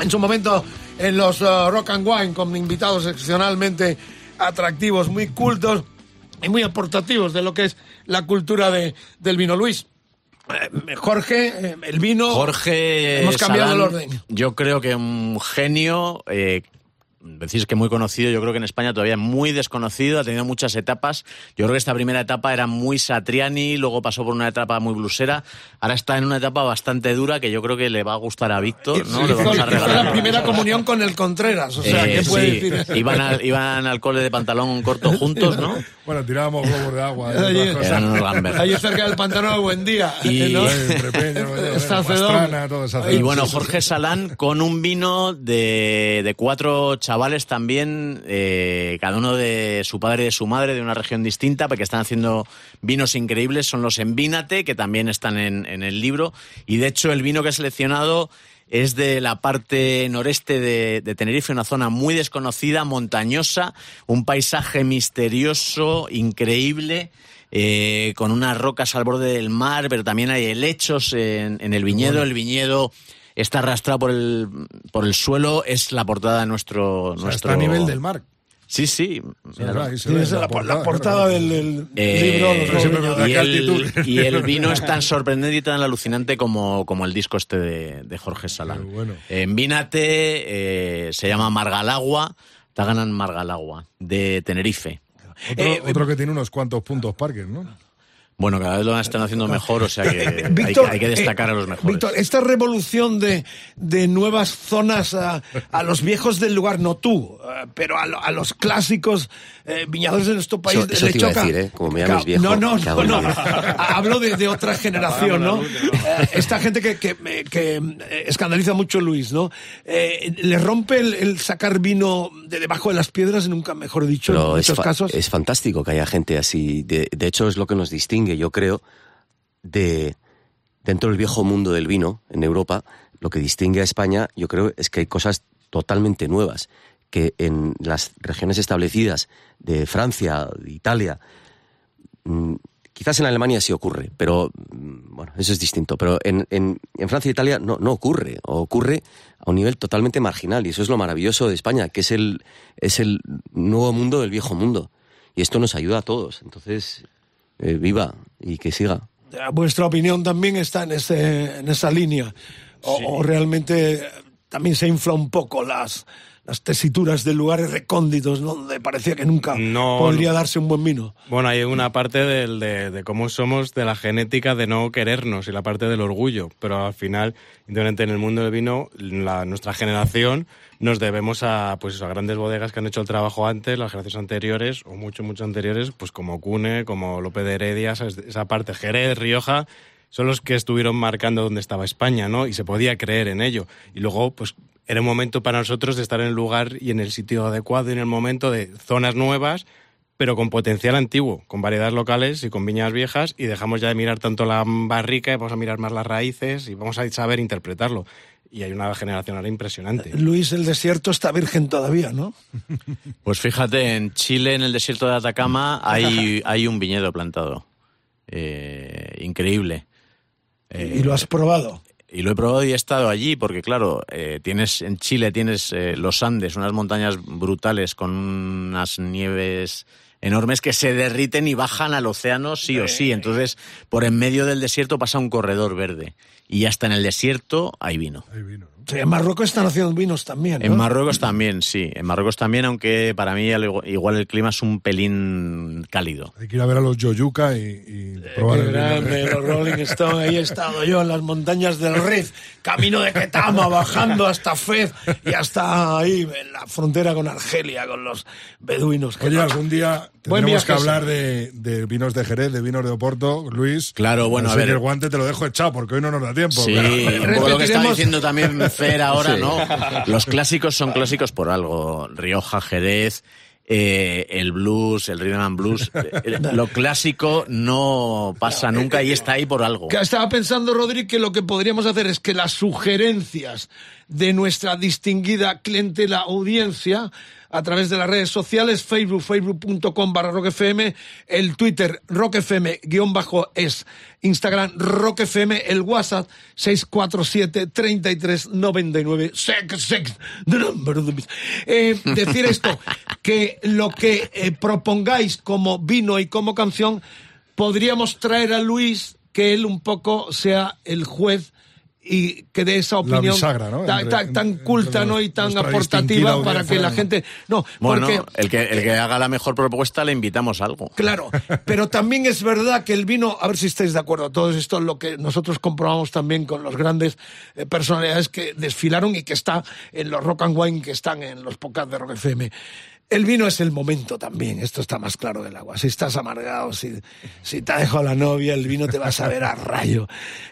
en su momento en los uh, Rock and Wine con invitados excepcionalmente atractivos, muy cultos y muy aportativos de lo que es la cultura de, del vino. Luis, eh, Jorge, eh, el vino... Jorge Hemos cambiado Salán, el orden. Yo creo que un genio. eh, Decís que muy conocido, yo creo que en España todavía muy desconocido, ha tenido muchas etapas. Yo creo que esta primera etapa era muy Satriani, luego pasó por una etapa muy blusera, ahora está en una etapa bastante dura que yo creo que le va a gustar a Víctor, ¿no? Le Hizo, vamos a regalar. la primera comunión con el Contreras, o sea, Eh, ¿qué puede sí, decir? Iban al, iban al cole de pantalón corto juntos, ¿no? Bueno, tirábamos globos de agua. y Allí. Eran unos allí cerca del pantano de Buen Día. Y- ¿no? Eh, eh. Pastrana, todo Y bueno, Jorge Salán con un vino de, de cuatro chavales también, eh, cada uno de su padre y de su madre, de una región distinta, porque están haciendo vinos increíbles. Son los Envínate, que también están en, en el libro. Y de hecho, el vino que he seleccionado es de la parte noreste de, de Tenerife, una zona muy desconocida, montañosa, un paisaje misterioso, increíble. eh, con unas rocas al borde del mar, pero también hay helechos en, en el viñedo. El viñedo está arrastrado por el, por el suelo, es la portada de nuestro... O sea, nuestro... está a nivel del mar. Sí, sí. Es la, la portada del, del Eh, libro. Los siempre Viñedos. me y, el, altitud. y el vino es tan sorprendente y tan alucinante como, como el disco este de, de Jorge Salán. Bueno. En Vínate eh, se llama Margalagua, Taganan Margalagua, de Tenerife. Otro, Eh, otro que tiene unos cuantos puntos Parker, ¿no? Bueno, cada vez lo están haciendo mejor, o sea que hay, Víctor, hay que destacar eh, a los mejores. Víctor, esta revolución de, de nuevas zonas a, a los viejos del lugar, no tú, eh, pero a, a los clásicos eh, viñadores de nuestro país. Eso- eso le te iba a choca. decir, ¿eh? Como me llames viejo, No, no, ¿qué no, no. Hablo de, de otra generación, ¿no? Eh, Esta gente que, que, eh, que, eh, escandaliza mucho a Luis, ¿no? Eh, le rompe el, el sacar vino de debajo de las piedras, nunca mejor dicho, en Pero es, muchos fa- casos. es fantástico que haya gente así. De, de hecho, es lo que nos distingue, yo creo, de dentro del viejo mundo del vino en Europa. Lo que distingue a España, yo creo, es que hay cosas totalmente nuevas que en las regiones establecidas de Francia, de Italia, mm, quizás en Alemania sí ocurre, pero mm, bueno, eso es distinto. Pero en, en- Francia e Italia no, no ocurre, ocurre a un nivel totalmente marginal. Y eso es lo maravilloso de España, que es el, es el nuevo mundo del viejo mundo. Y esto nos ayuda a todos. Entonces, eh, viva y que siga. vuestra opinión también está en, ese, en esa línea. O, o realmente eh, también se infla un poco las, las tesituras de lugares recónditos, donde parecía que nunca No, podría no. darse un buen vino. Bueno, hay una parte del- de, de cómo somos, de la genética de no querernos y la parte del orgullo, pero al final, independientemente en el mundo del vino, la, nuestra generación nos debemos a, pues a grandes bodegas que han hecho el trabajo antes, las generaciones anteriores o mucho, mucho anteriores, pues como Cune, como López de Heredia, esa, esa parte, Jerez, Rioja, son los que estuvieron marcando dónde estaba España, ¿no? Y se podía creer en ello. Y luego, pues era un momento para nosotros de estar en el lugar y en el sitio adecuado y en el momento de zonas nuevas, pero con potencial antiguo, con variedades locales y con viñas viejas, y dejamos ya de mirar tanto la barrica y vamos a mirar más las raíces y vamos a saber interpretarlo. Y hay una generación ahora impresionante. Luis, el desierto está virgen todavía, ¿no? Pues fíjate, en Chile, en el desierto de Atacama, hay, hay un viñedo plantado. Eh, increíble. Eh, ¿Y lo has probado? Y lo he probado y he estado allí porque, claro, eh, tienes en Chile tienes eh, los Andes, unas montañas brutales con unas nieves enormes que se derriten y bajan al océano sí o sí. Entonces, por en medio del desierto pasa un corredor verde. Y hasta en el desierto hay vino. Sí, en Marruecos están haciendo vinos también. ¿no? En Marruecos también, sí. En Marruecos también, aunque para mí al- igual el clima es un pelín cálido. Hay que ir a ver a los Yoyuca y, y probar el grande, los Rolling Stones. Ahí he estado yo en las montañas del Rif, camino de Ketama, bajando hasta Fez y hasta ahí, en la frontera con Argelia, con los beduinos. Oye, algún día viaje que hablar de, de vinos de Jerez, de vinos de Oporto, Luis. Claro, bueno, a ver. que el guante te lo dejo echado porque hoy no nos da tiempo. Sí, pero- un poco lo que estaba diciendo también Fer ahora, Sí. ¿no? Los clásicos son clásicos por algo. Rioja, Jerez, eh, el blues, el rhythm and blues. Eh, Lo clásico no pasa nunca y está ahí por algo. Que estaba pensando, Rodri, que lo que podríamos hacer es que las sugerencias de nuestra distinguida clientela audiencia a través de las redes sociales, Facebook, facebook.com barra rockfm, el Twitter rockfm guion bajo es, Instagram rockfm, el WhatsApp 647 33 99 66, the number of the beast. Eh, decir esto, que lo que eh, propongáis como vino y como canción, podríamos traer a Luis que él un poco sea el juez y que dé esa opinión bisagra, ¿no? tan, culta los- ¿no? y tan aportativa para que la gente... No, Bueno, porque... el que, el que haga la mejor propuesta le invitamos a algo. Claro, pero también es verdad que el vino, a ver si estáis de acuerdo, todo esto es lo que nosotros comprobamos también con los grandes eh, personalidades que desfilaron y que está en los Rock and Wine, que están en los podcasts de Rock FM. El vino es el momento también, esto está más claro del agua. Si estás amargado, si, si te ha dejado la novia, el vino te va a saber a rayo.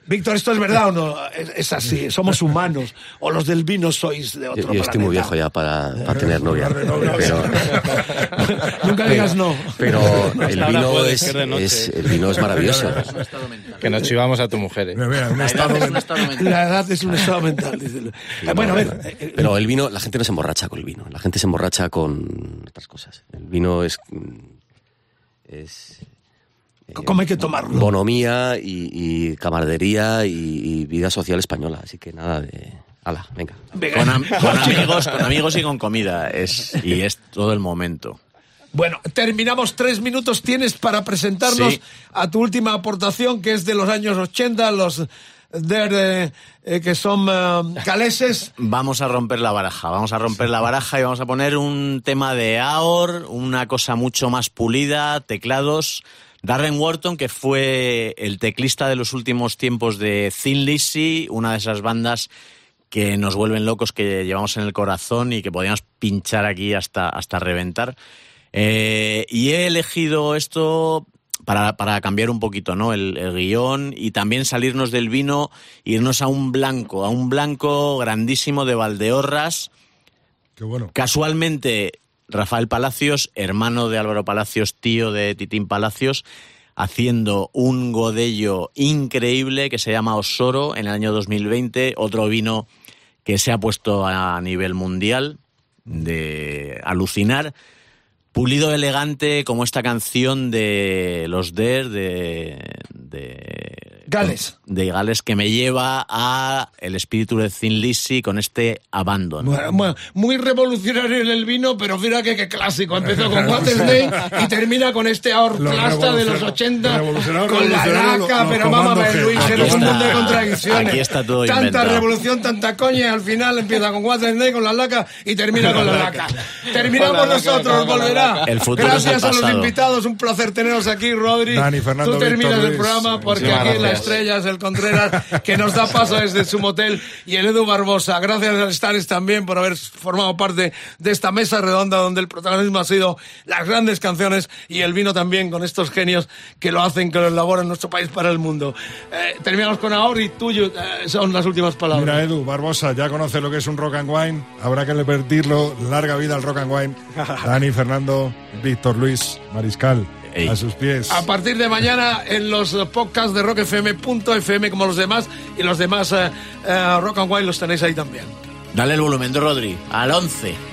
Víctor, ¿esto es verdad o no? Es, es así, somos humanos, o los del vino sois de otro Yo, yo estoy muy viejo ya para, para tener novia. Pero, Nunca digas no. pero el vino es, es- el vino es maravilloso. Que no chivamos a tu mujer. ¿eh? Mira, mira, un estado mental. La edad es un estado mental. dice. Eh, bueno, a ver, eh, eh, Pero el vino, la gente no se emborracha con el vino. La gente se emborracha con otras cosas. El vino es. mm, es ¿cómo hay que tomarlo? bonomía y, y camaradería y, y vida social española. Así que nada de. Ala, venga. Con, am- con amigos, con amigos y con comida. Es, y es todo el momento. Bueno, terminamos tres minutos. Tienes para presentarnos Sí. a tu última aportación, que es de los años 80, los de, eh, eh, que son eh, galeses. Vamos a romper la baraja, vamos a romper la baraja y vamos a poner un tema de Aor, una cosa mucho más pulida, teclados. Darren Wharton, que fue el teclista de los últimos tiempos de Thin Lizzy, una de esas bandas que nos vuelven locos, que llevamos en el corazón y que podíamos pinchar aquí hasta, hasta reventar. Eh, y he elegido esto para, para cambiar un poquito ¿no? el, el guion y también salirnos del vino, irnos a un blanco, a un blanco grandísimo de Valdeorras. Qué bueno. Casualmente, Rafael Palacios, hermano de Álvaro Palacios, tío de Titín Palacios, haciendo un godello increíble que se llama Osoro en el año 2020, otro vino que se ha puesto a nivel mundial de alucinar. Pulido elegante como esta canción de los Der de, de Gales. de Gales que me lleva a el espíritu de Thin Lizzy con este Abandon. Bueno, bueno, muy revolucionario en el vino, pero mira que, clásico. Empezó con Watersday y termina con este ahorplasta de los 80, revolucionario, con la laca, pero mamá. Luis, eres un mundo de contradicciones. Aquí está todo Tanta inventado. revolución, tanta coña, y al final empieza con Watersday, con la laca y termina con la laca. Terminamos Con la laca, nosotros, volverá. El futuro Gracias es el a los invitados, un placer teneros aquí, Rodri. Dani, Fernando, Tú terminas Víctor, el programa porque Muchísimas aquí en la gracias. estrella es el Contreras que nos da paso desde su motel y el Edu Barbosa. Gracias a Stares también por haber formado parte de esta mesa redonda donde el protagonismo ha sido las grandes canciones y el vino también con estos genios que lo hacen, que lo elaboran en nuestro país para el mundo. Eh, terminamos con Ahora y tuyo eh, son las últimas palabras. Mira, Edu, Barbosa, ya conoce lo que es un rock and wine. Habrá que repetirlo. Larga vida al rock and wine. Dani, Fernando, Víctor, Luis, Mariscal, Ey. a sus pies. A partir de mañana en los podcasts de rockfm.fm como los demás y los demás eh, eh, Rock and Wine los tenéis ahí también. Dale el volumen, Rodri, al 11.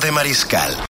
De Mariscal.